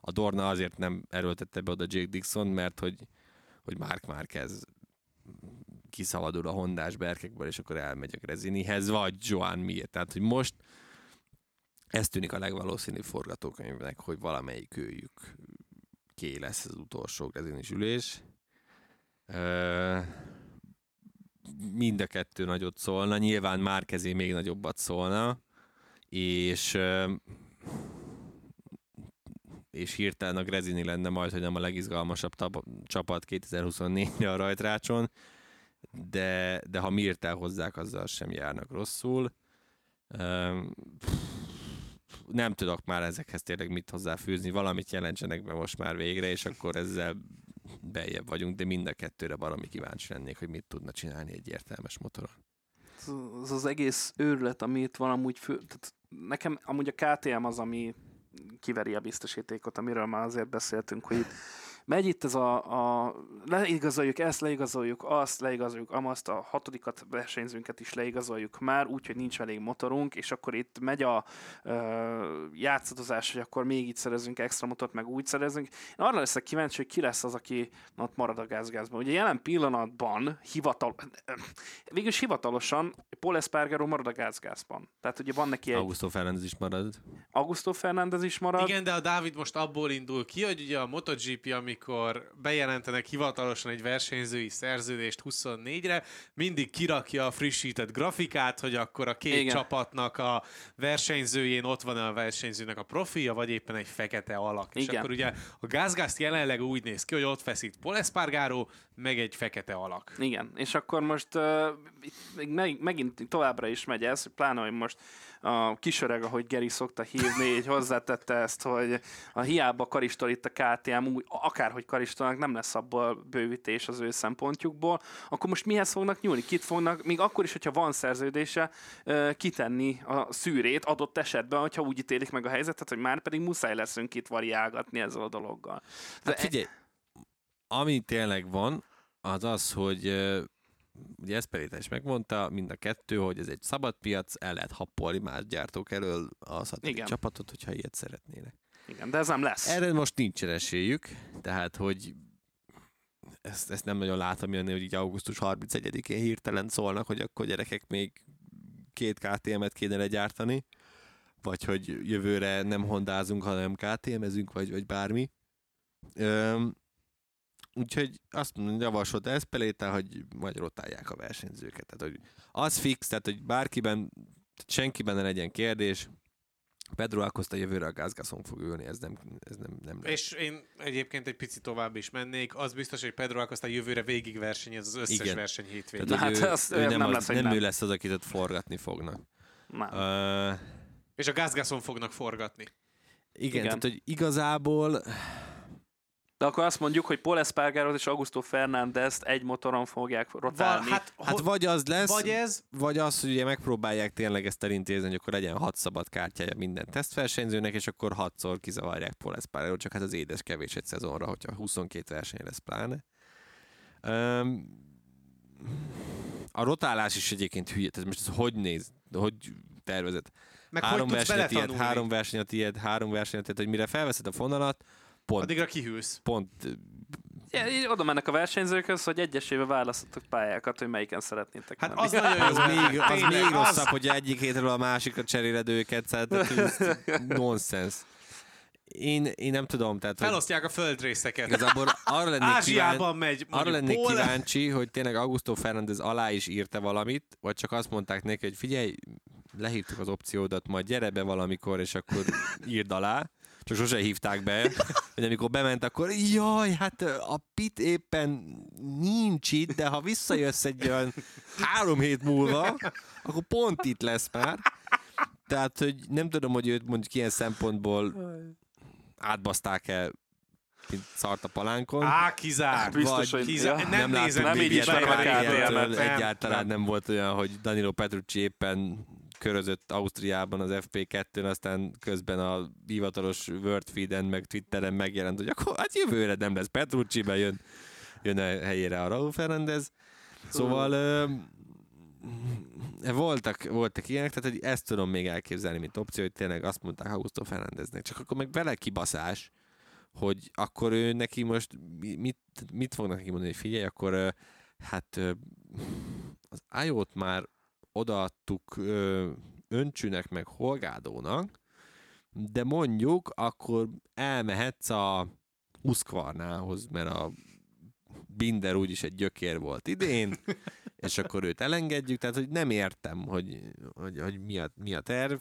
a Dorna azért nem erőltette be oda Jake Dixon, mert hogy, hogy Mark Marquez kiszabadul a hondás berkekből, és akkor elmegy a Grezinihez, vagy Joan Mir. Tehát, hogy most ez tűnik a legvalószínűbb forgatókönyvnek, hogy valamelyik őjük ké lesz az utolsó Grezinis ülés. Mind a kettő nagyot szólna, nyilván már kezé még nagyobbat szólna, és és hirtelen a Grezini lenne majd, hogy nem a legizgalmasabb tab- csapat 2024-re a rajtrácson, de, de ha Mirt elhozzák, azzal sem járnak rosszul. Nem tudok már ezekhez tényleg mit hozzáfűzni, valamit jelentsenek be most már végre, és akkor ezzel beljebb vagyunk, de mind a kettőre valami kíváncsi lennék, hogy mit tudna csinálni egy értelmes motoron. az, az egész őrület, amit van amúgy fő, tehát nekem amúgy a KTM az, ami kiveri a biztosítékot, amiről már azért beszéltünk, hogy itt megy itt ez a, a leigazoljuk ezt, leigazoljuk azt, leigazoljuk amazt, a hatodikat versenyzőnket is leigazoljuk már, úgyhogy nincs elég motorunk, és akkor itt megy a ö, játszadozás, hogy akkor még itt szerezünk extra motort, meg úgy szerezünk. Én arra leszek kíváncsi, hogy ki lesz az, aki ott marad a gázgázban. Ugye jelen pillanatban hivatal, [clears throat] végülis hivatalosan Paul Espargaro marad a gázgázban. Tehát ugye van neki egy Augusto Fernández is marad. Augusto Fernández is marad. Igen, de a Dávid most abból indul ki, hogy ugye a MotoGP, amikor bejelentenek hivatalosan egy versenyzői szerződést 24-re, mindig kirakja a frissített grafikát, hogy akkor a két Igen. Csapatnak a versenyzőjén ott van a versenyzőnek a profilja, vagy éppen egy fekete alak. És Igen. akkor ugye a gázgázt jelenleg úgy néz ki, hogy ott feszít Paul Espargaro, meg egy fekete alak. Igen, és akkor most uh, meg, megint továbbra is megy ez, pláne, hogy most a kisöreg, ahogy Geri szokta hívni, így hozzátette ezt, hogy a hiába karistol itt a KTM, úgy, akárhogy karistolnak, nem lesz abból bővítés az ő szempontjukból, akkor most mihez fognak nyúlni? Kit fognak, még akkor is, hogyha van szerződése, kitenni a szűrét adott esetben, hogyha úgy ítélik meg a helyzetet, hogy már pedig muszáj leszünk itt variálgatni ezzel a dologgal. De Hát figyelj, ami tényleg van, az az, hogy ugye Esperita is megmondta, mind a kettő, hogy ez egy szabad piac, el lehet happolni más gyártók elől a szatellit csapatot, hogyha ilyet szeretnének. Igen, de ez nem lesz. Erre most nincsen esélyük, tehát hogy ezt, ezt nem nagyon látom jönni, hogy így augusztus 31-én hirtelen szólnak, hogy akkor gyerekek még két KTM-et kéne legyártani, vagy hogy jövőre nem hondázunk, hanem KTM-ezünk, vagy, vagy bármi. Öm, úgyhogy azt mondom, javasolt Espeléta, hogy majd rotálják a versenyzőket. Tehát, hogy az fix, tehát, hogy bárkiben, senkiben ne legyen kérdés, Pedro Acosta jövőre a gázgaszon fog ülni, ez nem, ez nem, nem lehet. És én egyébként egy picit tovább is mennék. Az biztos, hogy Pedro Acosta jövőre végig versenyez az összes Igen. verseny hétvégén. Tehát, hát ő, az- ő ez nem, nem az, lesz, nem, nem. ő lesz az, akit ott forgatni fognak. Nem. Uh, És a gázgászon fognak forgatni. igen, Igen. igen, tehát hogy igazából De akkor azt mondjuk, hogy Paul Espargarot és Augusto Fernándezt egy motoron fogják rotálni. hát, Hát vagy az lesz, vagy ez, vagy az, hogy ugye megpróbálják tényleg ezt elintézni, hogy akkor legyen hat szabad kártyája minden tesztversenyzőnek, és akkor hatszor kizavarják Paul Espargarot, csak hát az édes kevés egy szezonra, hogyha 22 verseny lesz pláne. Um, a rotálás is egyébként hülye, tehát most ez hogy néz, hogy tervezett? meg három hogy verseny a tiéd, három verseny a tiéd, három verseny a tiéd, hogy mire felveszed a fonalat, pont, Addigra kihűlsz. pont Ja, így oda mennek a versenyzőkhöz, hogy egyesével választottak pályákat, hogy melyiken szeretnétek Hát menni. az nagyon jó. [laughs] Az még, az Tényleg, még az- rosszabb, hogy egyik hétről a másikra cseréled őket, tehát [laughs] nonsens. Én, én nem tudom, tehát Felosztják a földrészeket. igazából arra lennék, kíváncsi, Ázsiában megy, arra lennék kíváncsi, hogy tényleg Augusto Fernández alá is írta valamit, vagy csak azt mondták neki, hogy figyelj, lehívtuk az opciódat, majd gyere be valamikor, és akkor írd alá. Csak sose hívták be, [laughs] hogy amikor bement, akkor jaj, hát a pit éppen nincs itt, de ha visszajössz egy olyan három hét múlva, akkor pont itt lesz már. Tehát, hogy nem tudom, hogy őt mondjuk ilyen szempontból átbaszták-e, mint szart a palánkon. Á, kizárt. Biztos, vagy hogy Kizárt. ja. Nem, nem nézem nem így is Egyáltalán nem. nem volt olyan, hogy Danilo Petrucci éppen körözött Ausztriában az FP2-n, aztán közben a hivatalos Wordfeeden meg Twitteren megjelent, hogy akkor hát jövőre nem lesz Petrucci, be jön, jön a helyére a Raúl Fernández. Szóval ö, voltak, voltak ilyenek, tehát hogy ezt tudom még elképzelni, mint opció, hogy tényleg azt mondták Augusto Fernándeznek, csak akkor meg vele kibaszás, hogy akkor ő neki most mi- mit, mit fognak neki mondani, hogy figyelj, akkor hát az IO-t már odaadtuk ö, Öncsűnek meg Holgádónak, de mondjuk akkor elmehetsz a Huszkvarnához, mert a Binder úgyis egy gyökér volt idén, [laughs] és akkor őt elengedjük, tehát hogy nem értem, hogy, hogy, hogy mi, a, mi a terv.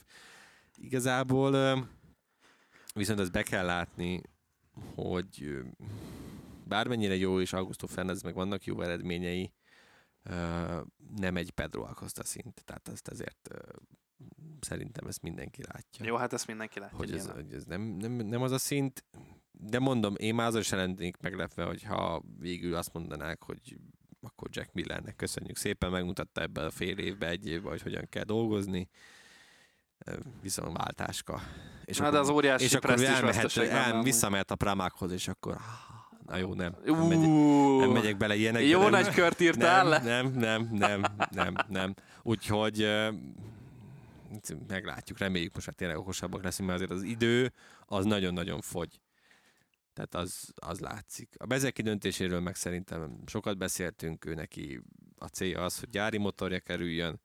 Igazából viszont ezt be kell látni, hogy bármennyire jó és Augusto Fernandez meg vannak jó eredményei, nem egy Pedro Acosta szint. Tehát ezt ezért szerintem ezt mindenki látja. Jó, hát ezt mindenki látja. hogy ez, hogy ez nem, nem, nem az a szint, de mondom, én már azon sem lennék meglepve, hogyha végül azt mondanák, hogy akkor Jack Millernek köszönjük szépen, megmutatta ebben a fél évben, egy évben, hogy hogyan kell dolgozni. Viszont váltáska. És Na, de az óriási és akkor elmehet, el, visszamehet a Pramákhoz, és akkor na jó, nem. Nem megyek, nem megyek bele ilyenekbe. Jó nem, nagy kört írtál le. nem, nem, nem, nem, nem, nem. Úgyhogy meglátjuk, reméljük most már tényleg okosabbak leszünk, mert azért az idő az nagyon-nagyon fogy. Tehát az, az látszik. A Bezeki döntéséről meg szerintem sokat beszéltünk, ő neki a célja az, hogy gyári motorja kerüljön.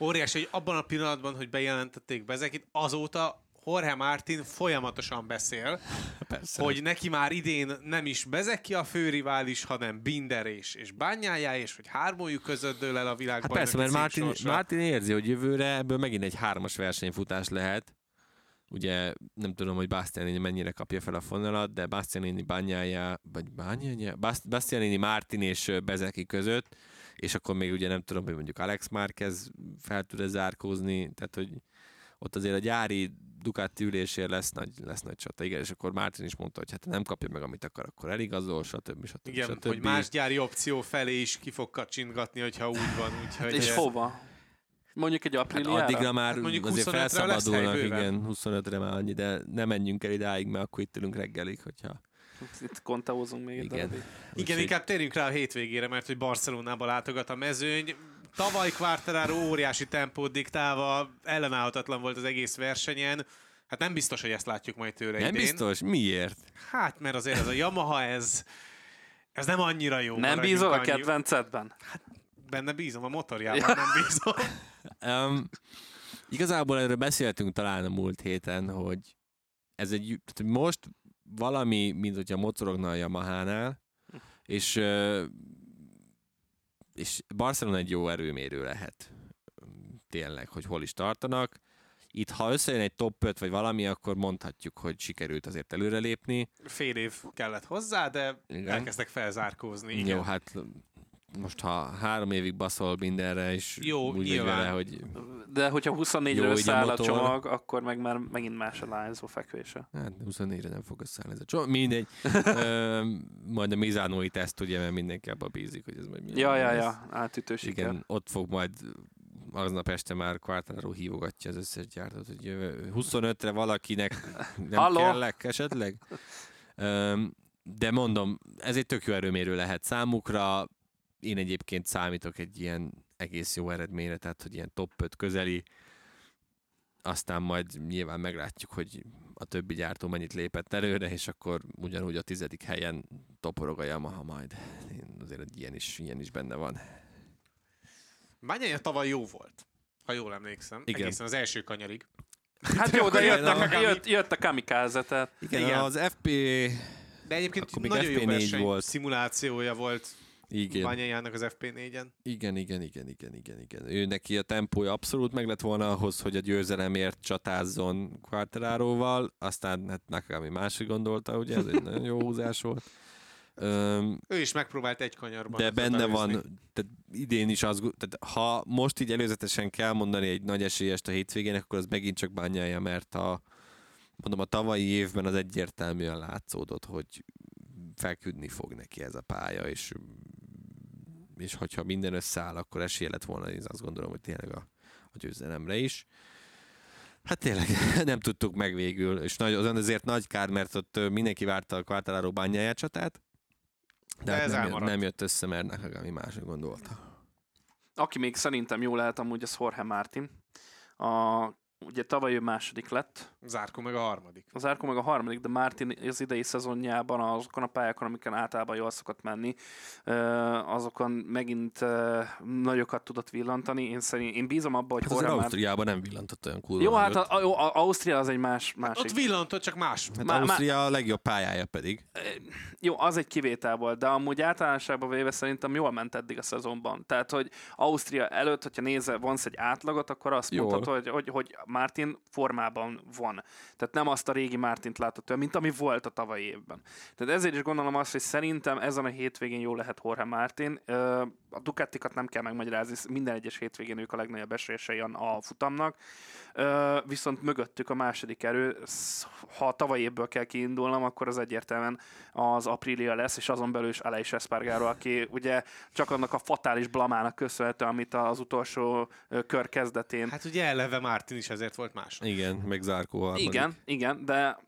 Óriási, hogy abban a pillanatban, hogy bejelentették Bezekit, azóta Jorge Martin folyamatosan beszél, Persze. hogy neki már idén nem is Bezeki a főrivális, hanem Binder és, és Bányája, és hogy hármójuk között dől el a Hát világban. persze, mert Martin, Martin érzi, hogy jövőre ebből megint egy hármas versenyfutás lehet. Ugye nem tudom, hogy Bastianini mennyire kapja fel a fonalat, de Bastianini bányája, vagy bányája, Bast- Bastianini Martin és Bezeki között, és akkor még ugye nem tudom, hogy mondjuk Alex Márquez fel tud-e zárkózni, tehát hogy ott azért a gyári Ducati ülésért lesz nagy, lesz nagy csata. Igen, és akkor Martin is mondta, hogy hát nem kapja meg, amit akar, akkor eligazol, stb. stb. Igen, stb. hogy más gyári opció felé is ki fog kacsingatni, hogyha úgy van. Úgyhogy És hova? Mondjuk egy Hát apríliára? addigra már Hát mondjuk azért 25-re lesz hely felszabadulnak, igen, 25-re már annyi, de ne menjünk el idáig, mert akkor itt ülünk reggelig, hogyha... Itt kontaózunk még egy Igen. darabig. Igen, Úgyhogy- inkább térjünk rá a hétvégére, mert hogy Barcelonába látogat a mezőny. Tavaly Quartararo óriási tempót diktálva ellenállhatatlan volt az egész versenyen. Hát nem biztos, hogy ezt látjuk majd tőle Nem idén. biztos? Miért? Hát, mert azért ez a Yamaha, ez, ez nem annyira jó. Nem bízol a annyi- kedvencedben? Benne bízom, a motorjában nem bízom. [laughs] Um, igazából erről beszéltünk talán a múlt héten, hogy ez egy, tehát hogy most valami, mint hogyha mocorogna a Yamaha-nál, és, ö, és Barcelona egy jó erőmérő lehet. Tényleg, hogy hol is tartanak. Itt, ha összejön egy top 5 vagy valami, akkor mondhatjuk, hogy sikerült azért előrelépni. Fél év kellett hozzá, de Igen. elkezdtek felzárkózni. Igen. Jó, hát most ha három évig baszol mindenre, és Jó, úgy nyilván. vele, hogy De hogyha 24-re Jó, így a összeáll a motor. csomag, akkor meg már megint más a lányzó fekvése. Hát 24-re nem fog összeállni ez a csomag. Mindegy. [laughs] Ö, majd a Mizánói teszt, ugye, mert mindenki abba bízik, hogy ez majd milyen Ja, ja, lesz. ja, átütő siker. Igen, ott fog majd aznap este már Quartararo hívogatja az összes gyártót, hogy jövő 25-re valakinek [laughs] nem Halló? kellek esetleg. Öm, De mondom, ez egy tök jó erőmérő lehet számukra. Én egyébként számítok egy ilyen egész jó eredményre, tehát hogy ilyen top 5 közeli. Aztán majd nyilván meglátjuk, hogy a többi gyártó mennyit lépett előre, és akkor ugyanúgy a tizedik helyen toporog a Yamaha majd. Én azért egy ilyen is, ilyen is benne van. Bányája tavaly jó volt, ha jól emlékszem. Igen. Egészen az első kanyarig. Hát jó, de jött a, a- jött, jött a kamikaze, tehát Igen, Igen. Az FP... De egyébként nagyon jó FP4 verseny volt. szimulációja volt Igen. Bányájának az FP4-en. Igen, igen, igen, igen, igen, igen. Ő neki a tempója abszolút meg lett volna ahhoz, hogy a győzelemért csatázzon Quartararoval, aztán hát Nakagami másik gondolta, ugye, ez egy nagyon jó húzás volt. Öm, Ő is megpróbált egy kanyarban. de benne van, tehát idén is az, tehát ha most így előzetesen kell mondani egy nagy esélyest a hétvégének, akkor az megint csak bányája, mert a, mondom, a tavalyi évben az egyértelműen látszódott, hogy felküdni fog neki ez a pálya, és és hogyha minden összeáll, akkor esélye lett volna, én azt gondolom, hogy tényleg a, a győzelemre is. Hát tényleg [laughs] nem tudtuk meg végül, és nagy, azon azért nagy kár, mert ott mindenki várta a Quartararo bányáját csatát, de, De hát ez nem, jött, elmaradt. nem jött össze, mert Nakagami mások gondolta. aki még szerintem jó lehet amúgy, az Jorge Martin. A, ugye tavaly ő második lett, Zárkó meg a harmadik. az Árkó meg a harmadik, de Martin az idei szezonjában azokon a pályákon, amiken általában jól szokott menni, azokon megint nagyokat tudott villantani. Én, szerint, én bízom abba, hogy Hát Jorge Martin... Ausztriában nem villantott olyan kurva Jó, hát a, a, jó, a, Ausztria az egy más, másik. Ott villantott, csak más. Hát má- má- Ausztria a legjobb pályája pedig. Jó, az egy kivétel volt, de amúgy általánosságban véve szerintem jól ment eddig a szezonban. Tehát, hogy Ausztria előtt, hogyha nézel, vonsz egy átlagot, akkor azt Jól. mondhatod, hogy, hogy, hogy Martin formában van. Tehát nem azt a régi Martint látod tőle, mint ami volt a tavalyi évben. Tehát ezért is gondolom azt, hogy szerintem ezen a hétvégén jó lehet Jorge Martin. A Ducatikat nem kell megmagyarázni, minden egyes hétvégén ők a legnagyobb esélyesei a futamnak. Viszont mögöttük a második erő, ha a tavalyi évből kell kiindulnom, akkor az egyértelműen az Aprilia lesz, és azon belül is Aleix Espargaro, aki ugye csak annak a fatális blamának köszönhető, amit az utolsó kör kezdetén Hát ugye eleve Martin is ezért volt más. Igen, meg Zárkó harmadik. igen, igen, de,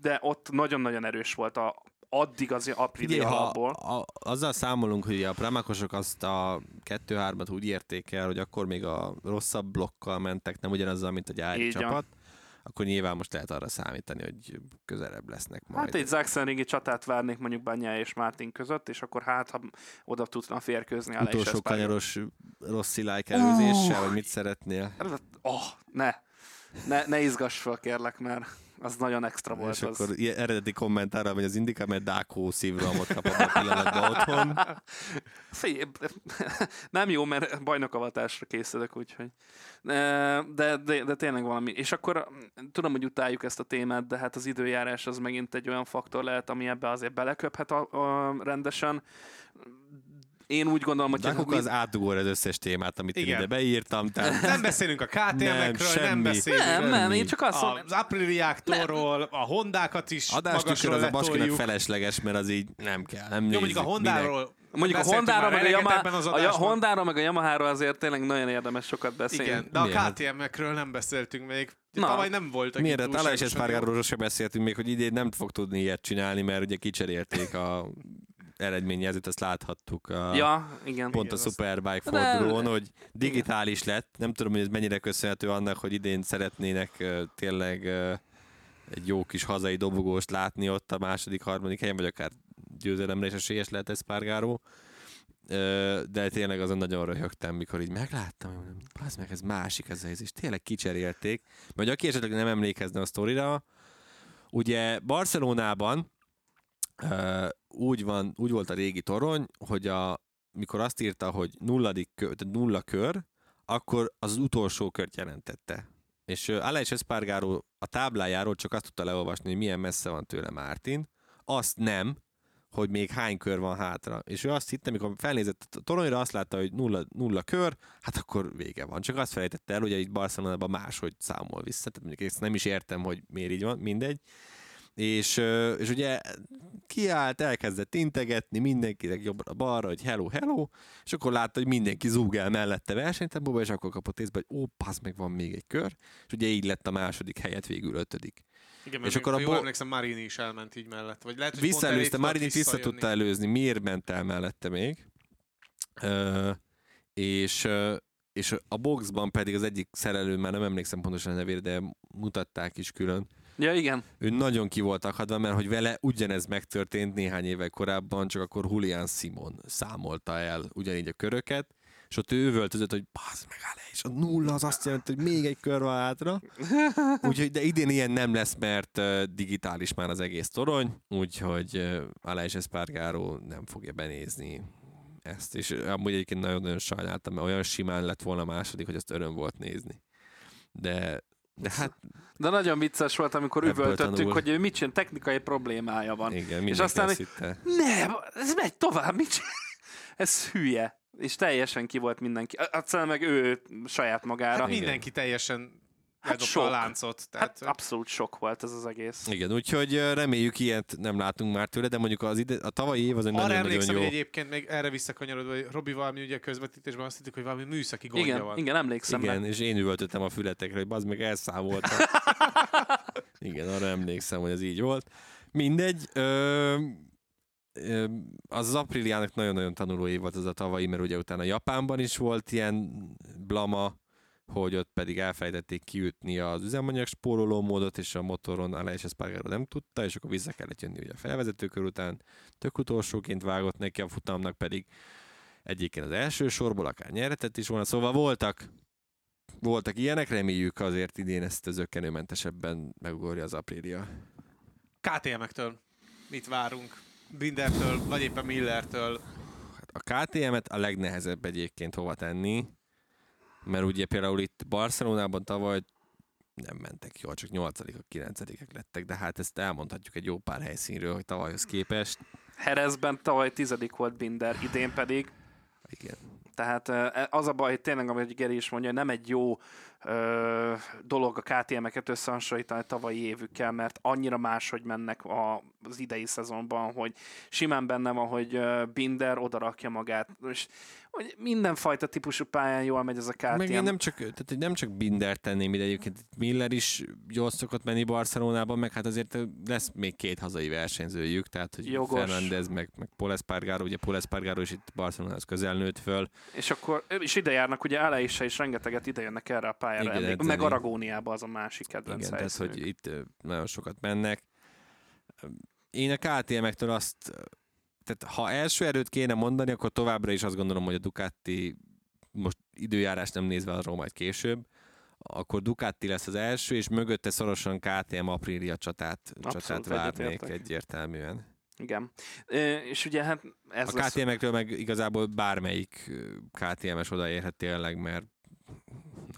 de ott nagyon-nagyon erős volt a, addig az ha alapból. a, azzal számolunk, hogy a pramakosok azt a 2-3-at úgy érték el, hogy akkor még a rosszabb blokkal mentek, nem ugyanazzal, mint a gyári Így van. Akkor nyilván most lehet arra számítani, hogy közelebb lesznek majd. Hát egy Zaxenringi csatát várnék mondjuk Banyá és Martin között, és akkor hát, ha oda tudna férkőzni Aleix Utolsó kanyaros rossz szilájk előzéssel, vagy mit szeretnél? Oh, ne. Ne, ne izgass fel, kérlek, mert az nagyon extra volt. és az. akkor ilyen eredeti kommentára megy az Indika, mert Dákó szívrohamot kapott a pillanatban otthon. [laughs] Figyelj, nem jó, mert bajnokavatásra készülök, úgyhogy. De, de, de, tényleg valami. És akkor tudom, hogy utáljuk ezt a témát, de hát az időjárás az megint egy olyan faktor lehet, ami ebbe azért beleköphet a, a, rendesen. Én úgy gondolom, hogy Dákok az átugor az összes témát, amit én Igen. ide beírtam, tehát Nem beszélünk a KTM-ekről, nem, semmi. beszélünk nem, nem, én csak azt mondom, az Apriliáktól, a Hondákat is adástükör magasról az a Baskinak felesleges, mert az így nem kell, nem Jó, mondjuk a Hondáról Mondjuk a Hondára meg a, Yamaha, a. Hondára meg a Yamaháról azért tényleg nagyon érdemes sokat beszélni. Igen, de a? KTM-ekről nem beszéltünk még. Na. Tavaly nem voltak Miért? Hát túlságosan jók. Espargaróról se beszéltünk még, hogy idén nem fog tudni ilyet csinálni, mert ugye kicserélték a eredményjelzőt, azt láthattuk a, Ja, igen. pont a Igen, azt- Superbike De- fordulón, hogy digitális lett. Nem tudom, hogy ez mennyire köszönhető annak, hogy idén szeretnének ö, tényleg ö, egy jó kis hazai dobogóst látni ott a második, harmadik helyen, vagy akár győzelemre is esélyes lehet Espargaró. Ö, De tényleg azon nagyon röhögtem, mikor így megláttam, hogy "Bazd meg, ez másik ez az, és tényleg kicserélték. Vagy aki esetleg nem emlékezne a sztorira, ugye Barcelonában úgy, van, úgy volt a régi torony, hogy a, mikor azt írta, hogy nulladik kör, nulla kör, akkor az utolsó kört jelentette. És ö, Aleix Espargaró a táblájáról csak azt tudta leolvasni, hogy milyen messze van tőle Mártin, azt nem, hogy még hány kör van hátra. És ő azt hitte, amikor felnézett a toronyra, azt látta, hogy nulla, nulla kör, hát akkor vége van. Csak azt felejtette el, hogy itt Barcelonában máshogy számol vissza. Tehát mondjuk ezt nem is értem, hogy miért így van, mindegy. És, és ugye kiállt, elkezdett integetni mindenkinek jobbra-balra, hogy hello, hello, és akkor látta, hogy mindenki zúg el mellette versenytempóba, és akkor kapott észbe, hogy ó, passz, meg van még egy kör, és ugye így lett a második helyet végül ötödik. Igen, És akkor a jól emlékszem, Marini is elment így mellett. Vagy lehet, hogy Visszaelőzte, Marinit vissza tudta előzni, miért ment el mellette még. Ö, és, és a boxban pedig az egyik szerelő, már nem emlékszem pontosan a nevére, de mutatták is külön. Ja, igen. Ő nagyon ki volt akadva, mert hogy vele ugyanez megtörtént néhány évvel korábban, csak akkor Julian Simon számolta el ugyanígy a köröket, és ott ő üvöltözött, hogy bazd meg Ale, és a nulla az azt jelenti, hogy még egy kör van hátra. [laughs] Úgyhogy, de idén ilyen nem lesz, mert digitális már az egész torony, úgyhogy Aleix Espargaro nem fogja benézni ezt, és amúgy egyébként nagyon-nagyon sajnáltam, mert olyan simán lett volna a második, hogy azt öröm volt nézni. De, de hát De nagyon vicces volt, amikor Ebből üvöltöttük, tanul. hogy ő mit csinál, technikai problémája van. igen, mindenki aztán hitte. Nem, ez megy tovább, mit csinál? [laughs] Ez hülye. És teljesen ki volt mindenki. Aztán meg ő saját magára. Hát, mindenki teljesen Hát sok. a láncot. Tehát, hát abszolút sok volt ez az egész. Igen, úgyhogy reméljük ilyet nem látunk már tőle, de mondjuk az ide, a tavalyi év az egy arra nagyon-nagyon emlékszem, jó. hogy egyébként még erre visszakanyarodva, hogy Robi valami ugye közvetítésben azt hittük, hogy valami műszaki gondja Igen, van. igen, emlékszem Igen, rá. és én üvöltöttem a fületekre, hogy bazd meg elszámoltam. [laughs] Igen, arra emlékszem, hogy ez így volt. Mindegy, ö, ö, az az Apriliának nagyon-nagyon tanuló év volt az a tavalyi, mert ugye utána Japánban is volt ilyen blama, hogy ott pedig elfelejtették kiütni az üzemanyag spóroló módot, és a motoron Aleix Espargaro nem tudta, és akkor vissza kellett jönni ugye a felvezetőkör után. Tök utolsóként vágott neki a futamnak, pedig egyébként az első sorból akár nyerhetett is volna, szóval voltak voltak ilyenek, reméljük azért idén ezt az ökkenőmentesebben megugorja az Aprilia. KTM-ektől mit várunk? Bindertől, vagy éppen Millertől. A KTM-et a legnehezebb egyébként hova tenni, mert ugye például itt Barcelonában tavaly nem mentek jól, csak 8 9 lettek, de hát ezt elmondhatjuk egy jó pár helyszínről, hogy tavalyhoz képest. Herezben tavaly tizedik volt Binder, idén pedig Igen. Tehát ö, az a baj, hogy tényleg, amit Geri is mondja, nem egy jó ö, dolog a KTM-eket összehasonlítani tavalyi évükkel, mert annyira máshogy mennek a, az idei szezonban, hogy simán benne van, hogy Binder odarakja magát, és hogy mindenfajta típusú pályán jól megy ez a KTM. Meg én nem csak, tehát nem csak Binder tenném ide, egyébként Miller is jól szokott menni Barcelonában, meg hát azért lesz még két hazai versenyzőjük, tehát hogy Jogos. Fernández, meg, meg Paul Espargaro, ugye Paul Espargaro is itt Barcelonához közel nőtt föl, És akkor és ide járnak, ugye Aleisse is rengeteget ide jönnek erre a pályára, Igen, emlék, meg Aragóniába az a másik kedvenc Igen, tehát helyszínük. hogy itt nagyon sokat mennek. Én a KTM-ektől azt, tehát ha első erőt kéne mondani, akkor továbbra is azt gondolom, hogy a Ducati most időjárás nem nézve arról majd később, akkor Ducati lesz az első, és mögötte szorosan KTM Aprilia csatát, Abszolút csatát várnék egyértelműen. Igen. Ö, És ugye hát ez a KTM-ektől meg igazából bármelyik KTM-es odaérhet tényleg, mert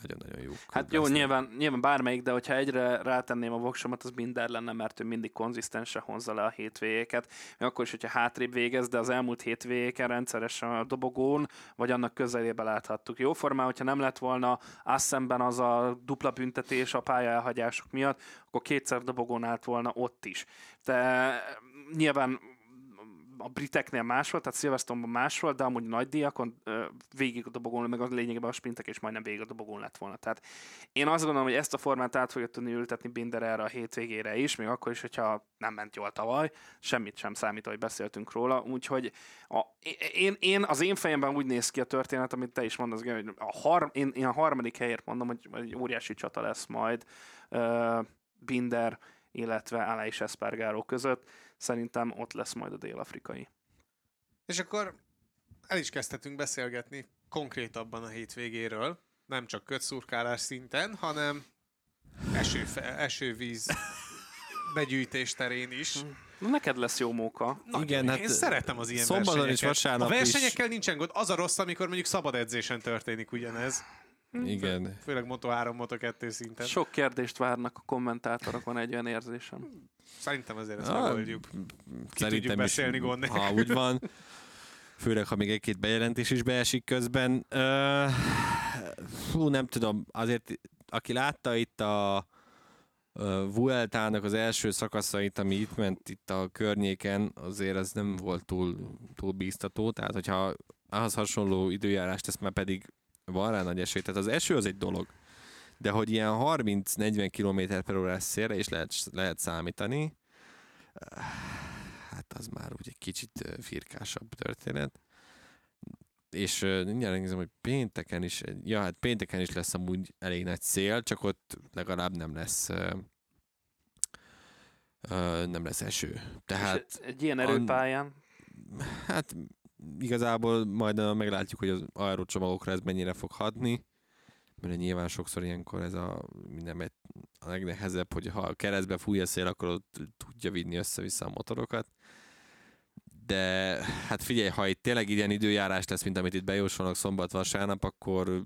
nagyon-nagyon jó. Hát jó, nyilván, nyilván bármelyik, de hogyha egyre rátenném a voksomat, az Binder lenne, mert ő mindig konzisztensen hozza le a hétvégéket. Még akkor is, hogyha hátrébb végez, de az elmúlt hétvégéken rendszeresen a dobogón, vagy annak közelébe láthattuk. Jó formán, hogyha nem lett volna Assemben az a dupla büntetés a pálya elhagyások miatt, akkor kétszer dobogón állt volna ott is. De nyilván a briteknél más volt, tehát Silverstone-ban más volt, de amúgy nagy díjakon végig a dobogón, meg a lényegében a sprintek is majdnem végig a dobogón lett volna. Tehát én azt gondolom, hogy ezt a formát át fogja tudni ültetni Binder erre a hétvégére is, még akkor is, hogyha nem ment jól tavaly, semmit sem számít, hogy beszéltünk róla, úgyhogy a, én, én, az én fejemben úgy néz ki a történet, amit te is mondasz, hogy a har, én, én a harmadik helyért mondom, hogy egy óriási csata lesz majd uh, Binder, illetve Aleix Espargaró között. Szerintem ott lesz majd a dél-afrikai. És akkor el is kezdhetünk beszélgetni konkrétabban a hétvégéről. Nem csak kötszurkálás szinten, hanem esőfe, esővíz [laughs] begyűjtés terén is. Na, neked lesz jó móka. Igen, hát Én szeretem az ilyen szombaton versenyeket. vasárnap A is- versenyekkel nincsen gond, az a rossz, amikor mondjuk szabad edzésen történik ugyanez. Igen. Főleg Moto3, Moto2 szinten. Sok kérdést várnak a kommentátorok, van egy olyan érzésem. Szerintem azért ezt megoldjuk. tudjuk beszélni, gond nélkül. Ha úgy van, [laughs] főleg, ha még egy-két bejelentés is beesik közben. Fú, nem tudom, azért aki látta itt a Vueltának az első szakaszait, ami itt ment itt a környéken, azért ez nem volt túl, túl bíztató, tehát hogyha ahhoz hasonló időjárást tesz, már pedig van rá nagy esély. Tehát az eső az egy dolog, de hogy ilyen 30-40 km per órás szélre is lehet, lehet számítani, hát az már úgy egy kicsit firkásabb történet. És mindjárt nézem, hogy pénteken is, ja hát pénteken is lesz amúgy elég nagy szél, csak ott legalább nem lesz nem lesz eső. Tehát És egy ilyen erőpályán, Hát igazából majd meglátjuk, hogy az aerocsomagokra ez mennyire fog hatni, mert nyilván sokszor ilyenkor ez a minden a legnehezebb, hogy ha a keresztbe fúj a szél, akkor ott tudja vinni össze-vissza a motorokat. De hát figyelj, ha itt tényleg ilyen időjárás lesz, mint amit itt bejósolnak szombat-vasárnap, akkor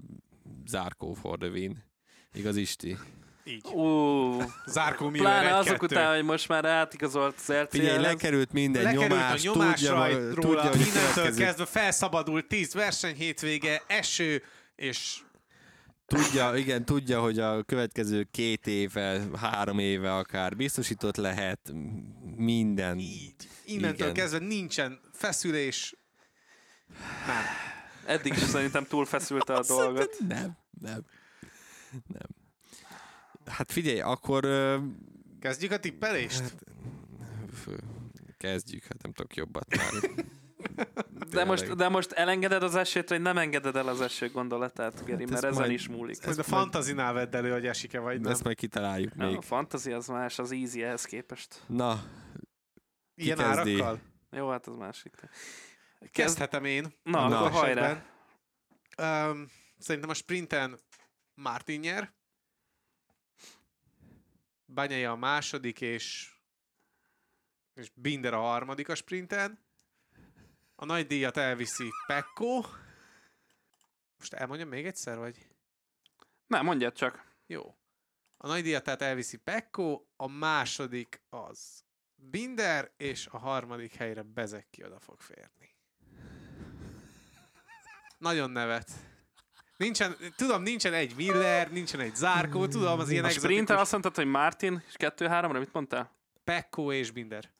zárkó for the win. Igaz, Isti? Így. Ú, Zárkó Miller pláne azok 1-2. után, hogy most már átigazolt az Figyelj, RCL-hez. lekerült minden Lekerült nyomás, a nyomás tudja, rajt róla, tudja, hogy következő kezdve felszabadult 10 verseny hétvége, eső, és Tudja, igen, tudja, hogy a következő két éve, három éve akár biztosított lehet minden. így. Innentől Igen. kezdve nincsen feszülés. Nem. Eddig is szerintem túlfeszülte a dolgot. Nem, nem, nem. Hát figyelj, akkor ö, Kezdjük a tippelést? fő, kezdjük, hát nem tudok jobbat már. [laughs] De most, de most elengeded az esélyt, vagy nem engeded el az eső gondolatát, Geri, Hát mert ez ezen majd- is múlik. Majd a fantazinál vedd elő, hogy esik-e vagy nem. Ezt majd kitaláljuk Ja, még. a fantasy az más, az easy ehhez képest. Na, Ilyen kezdi? árakkal? Jó, hát az másik. Kezd... Kezdhetem én. Na, Na. akkor hajrá. Um, szerintem a sprinten Martin nyer. Banyai a második, és, és Binder a harmadik a sprinten. A nagy díjat elviszi Pekko. Most elmondjam még egyszer, vagy? Nem, mondjad csak. Jó. A nagy díjat tehát elviszi Pekko, a második az Binder, és a harmadik helyre Bezeki oda fog férni. Nagyon nevet. Nincsen, tudom, nincsen egy Miller, nincsen egy Zárkó, tudom, az ilyen A sprinter egzotikus azt mondtad, hogy Martin, és kettő-háromra mit mondtál? Pekko és Binder.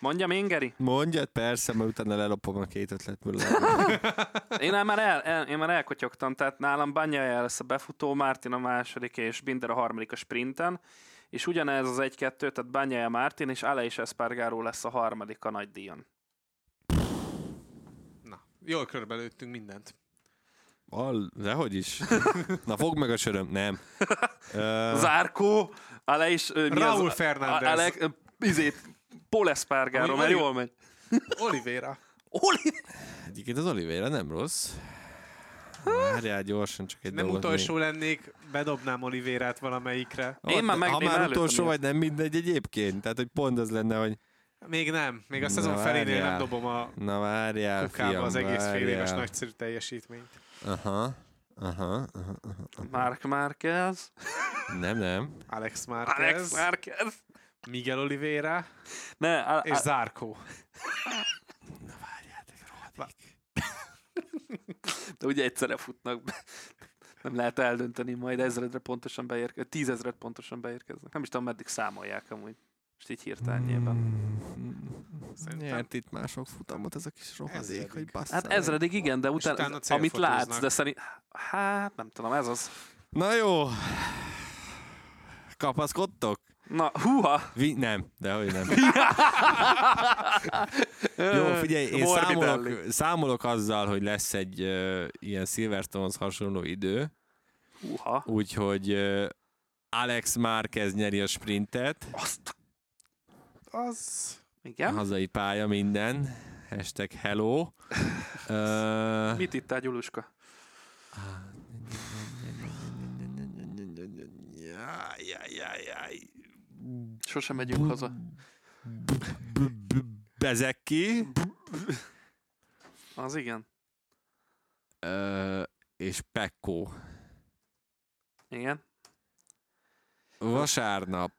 Mondjam én, Geri? mondjad persze, mert utána lelopom a két ötletből. [laughs] Én már, el, el, én már elkotyogtam, tehát nálam Banyaya lesz a befutó, Martin a második, és Binder a harmadik a sprinten, és ugyanez az egy-kettő, tehát Banyaya Martin, és Ale és Espargaró lesz a harmadik a nagy díjon. Na, jól körbelőttünk mindent. Al, dehogy is. Na fogd meg a söröm. Nem. [laughs] Zárkó, Ale is... Raúl? Fernández. Ale, izét, Paul Espargaró, Ami mert jól megy. Oliveira. Oli! Egyébként az Oliveira nem rossz. Várjál gyorsan, csak egy Nem dolgot utolsó még. lennék, bedobnám Olivérát valamelyikre. Én már meg- ha én már utolsó vagy, nem mindegy egyébként. Tehát, hogy pont az lenne, hogy Még nem. Még a Na, szezon felénél nem várjál. dobom a na várjál, kukába fiam, az egész fél éves várjál. nagyszerű teljesítményt. Aha, aha, aha, aha. Mark Marquez, Nem, nem. Alex Márquez, Alex Marquez. Miguel Oliveira Ne, a, és a, Zárkó. de ugye egyszerre futnak be. Nem lehet eldönteni, majd ezredre pontosan beérkeznek, tízezret pontosan beérkeznek. Nem is tudom, meddig számolják amúgy. Most így hirtelen nyilván. Szerintem. Nyert itt mások futamot ez a kis rohadék, hogy bassza Hát ezredig igen, de utána, utána amit látsz, de szerint... Hát, nem tudom, ez az. Na jó. Kapaszkodtok? Na, húha! Vi- nem, de hogy nem. [laughs] Jó, figyelj, én számolok, számolok azzal, hogy lesz egy uh, ilyen Silverstone-hoz hasonló idő, Húha. úgyhogy uh, Alex Márquez nyeri a sprintet, Azt. Az... Igen? hazai pálya minden, hashtag hello. [laughs] Uh, Mit itt a Gyuluska? Sosem megyünk haza. Bezeki, Az igen. Ö, és Pekko. Igen. Vasárnap.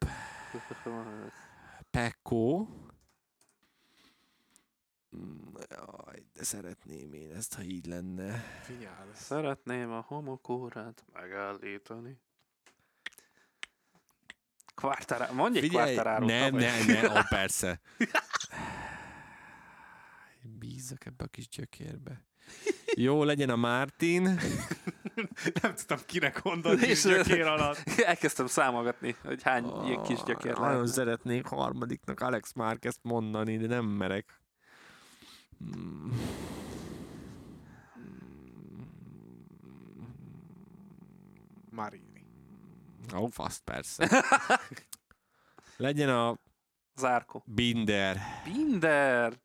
Mm, Jaj, de szeretném én ezt, ha így lenne. Figyelj, Szeretném a homokórát megállítani. Quartararo. Mondj egy Figyelj, Quartararo. nem, nem, nem, ó, persze. Bízzak ebbe a kis gyökérbe. Jó, legyen a Martin. [laughs] nem tudtam kinek mondani És- gyökér alatt. Elkezdtem számolgatni, hogy hány ilyen kis gyökér Nagyon lehet. szeretnék harmadiknak Alex Márquez mondani, de nem merek. Hmm. Marini. Ó, fasz, persze. [laughs] Legyen a Zárko. Binder. Binder.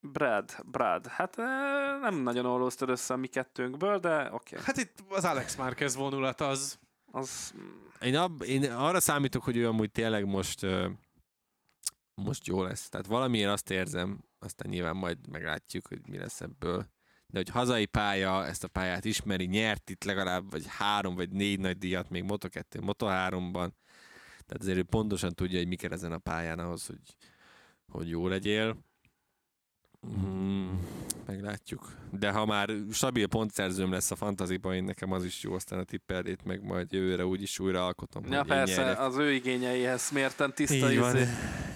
Brad. Brad. Hát eh, nem nagyon ollóztad össze a mi kettőnkből, de oké. Okay. Hát itt az Alex Márquez vonulat az... Az Én, ab, én arra számítok, hogy ő amúgy tényleg most, most jó lesz. Tehát valamiért azt érzem, aztán nyilván majd meglátjuk, hogy mi lesz ebből. De hogy hazai pálya, ezt a pályát ismeri, nyert itt legalább vagy három vagy négy nagy díjat még Moto2, Moto3-ban. Tehát azért ő pontosan tudja, hogy mi kell ezen a pályán ahhoz, hogy, hogy jó legyél. Hmm, meglátjuk. De ha már stabil pontszerzőm lesz a fantaziban, én nekem az is jó, aztán a tipperdét meg majd jövőre úgyis újra alkotom. Ja, persze, az ő igényeihez mérten tiszta Így van. izé.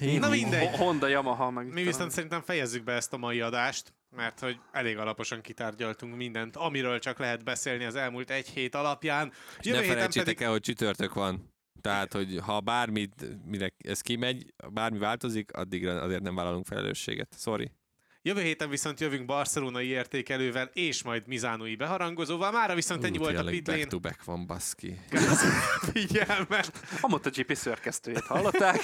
Így Na mindegy. Ho- Honda, Yamaha, meg Mi viszont szerintem fejezzük be ezt a mai adást, mert hogy elég alaposan kitárgyaltunk mindent, amiről csak lehet beszélni az elmúlt egy hét alapján. Jövő ne héten felejtsétek pedig... el, hogy csütörtök van. Tehát, hogy ha bármit, mire ez kimegy, bármi változik, addigra azért nem vállalunk felelősséget. Sorry. Jövő héten viszont jövünk barcelonai értékelővel és majd mizánói beharangozóval. Mára viszont ennyi volt a pitlén. Back to back van, baszki. Figyelmet! A MotoGP szörkesztőjét hallották?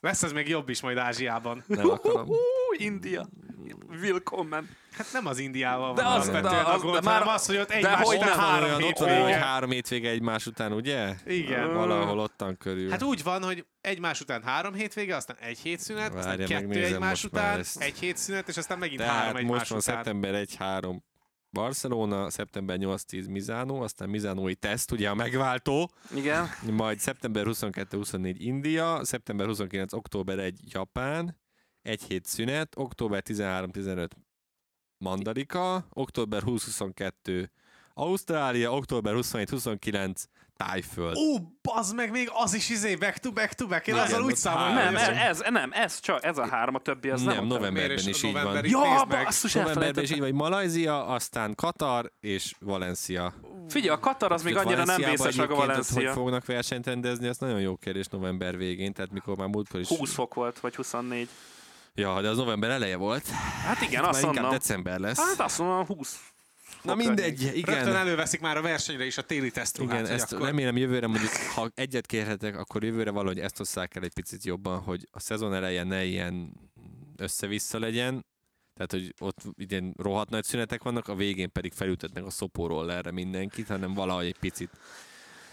Lesz ez még jobb is majd Ázsiában. Nem akarom. India. Willkommen. Hát nem az Indiával De van az- de a az- gond, de már- az, hogy ott egymás hogy után három olyan, ott van hogy három hétvége egymás után, ugye? Igen. Valahol ottan körül. Hát úgy van, hogy egymás után három hétvége, aztán egy hétszünet, aztán Várja, kettő megnézem egymás után, ezt. egy hétszünet, és aztán megint három Tehát egymás most van után. szeptember 1-3 Barcelona, szeptember 8-10 Mizánó, aztán Mizánói teszt, ugye a megváltó, Igen. majd szeptember 22-24 India, szeptember 29 október 1 Japán, egy hét szünet, október 13-15 Mandarika, október 20-22 Ausztrália, október 27-29 Tájföld. Ó, bazd meg, még az is izé, back to back to back. Én azzal úgy számolom. Nem, ez, nem, ez csak, ez a három, a többi az nem. nem, novemberben is így van. Ja, basszus, Novemberben is így vagy Malajzia, aztán Katar és Valencia. Figyelj, a Katar az még annyira nem vészes, meg a ott Hogy Valencia. fognak versenyt rendezni, ez nagyon jó kérdés november végén, tehát mikor már múltkor is... 20 fok volt, vagy 24. Ja, de az november eleje volt. Hát igen, azt inkább mondom. december lesz. Hát azt mondom, 20 Na mindegy, igen. Rögtön előveszik már a versenyre is a téli tesztruhát. Igen, ezt akkor... remélem jövőre mondjuk, ha egyet kérhetek, akkor jövőre valahogy ezt hozzák el egy picit jobban, hogy a szezon eleje ne ilyen össze-vissza legyen, tehát, hogy ott idén rohadt nagy szünetek vannak, a végén pedig felültetnek a szopóról erre mindenkit, hanem valahogy egy picit.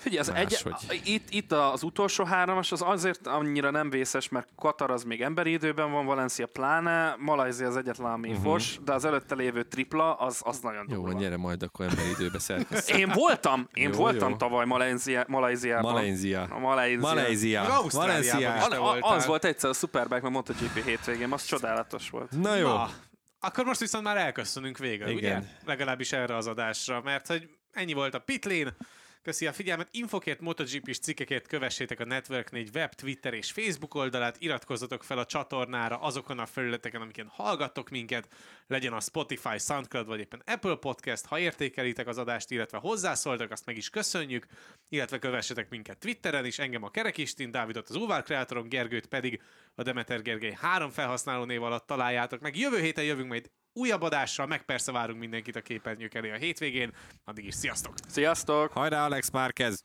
Figyelj, az egy, Máshogy. itt, itt az utolsó hármas az azért annyira nem vészes, mert Katar az még emberi időben van, Valencia pláne, Malajzia az egyetlen, ami uh-huh. fos, de az előtte lévő tripla, az, az nagyon Jó, durva. van, gyere majd akkor emberi időbe szerkesz. Én voltam, én Jó, voltam jó. tavaly Malajzia, Malajziában. Malajzia. Malajzia. Malajzia. Az volt egyszer a Superbike, meg MotoGP hétvégén, az csodálatos volt. Na jó. Na, akkor most viszont már elköszönünk végül, Igen. ugye? Legalábbis erre az adásra, mert hogy ennyi volt a pitlén. Köszi a figyelmet, infokért, MotoGP-s cikkekért kövessétek a Network 4 web, Twitter és Facebook oldalát, iratkozzatok fel a csatornára azokon a felületeken, amiken hallgattok minket, legyen a Spotify, Soundcloud vagy éppen Apple Podcast, ha értékelitek az adást, illetve hozzászóltak, azt meg is köszönjük, illetve kövessetek minket Twitteren is, engem a Kerekistin, Dávidot az Uvár Kreatoron, Gergőt pedig a Demeter Gergely három felhasználó név alatt találjátok meg. Jövő héten jövünk majd újabb adással, meg persze várunk mindenkit a képernyők elé a hétvégén. Addig is sziasztok! Sziasztok! Hajrá Alex Márquez!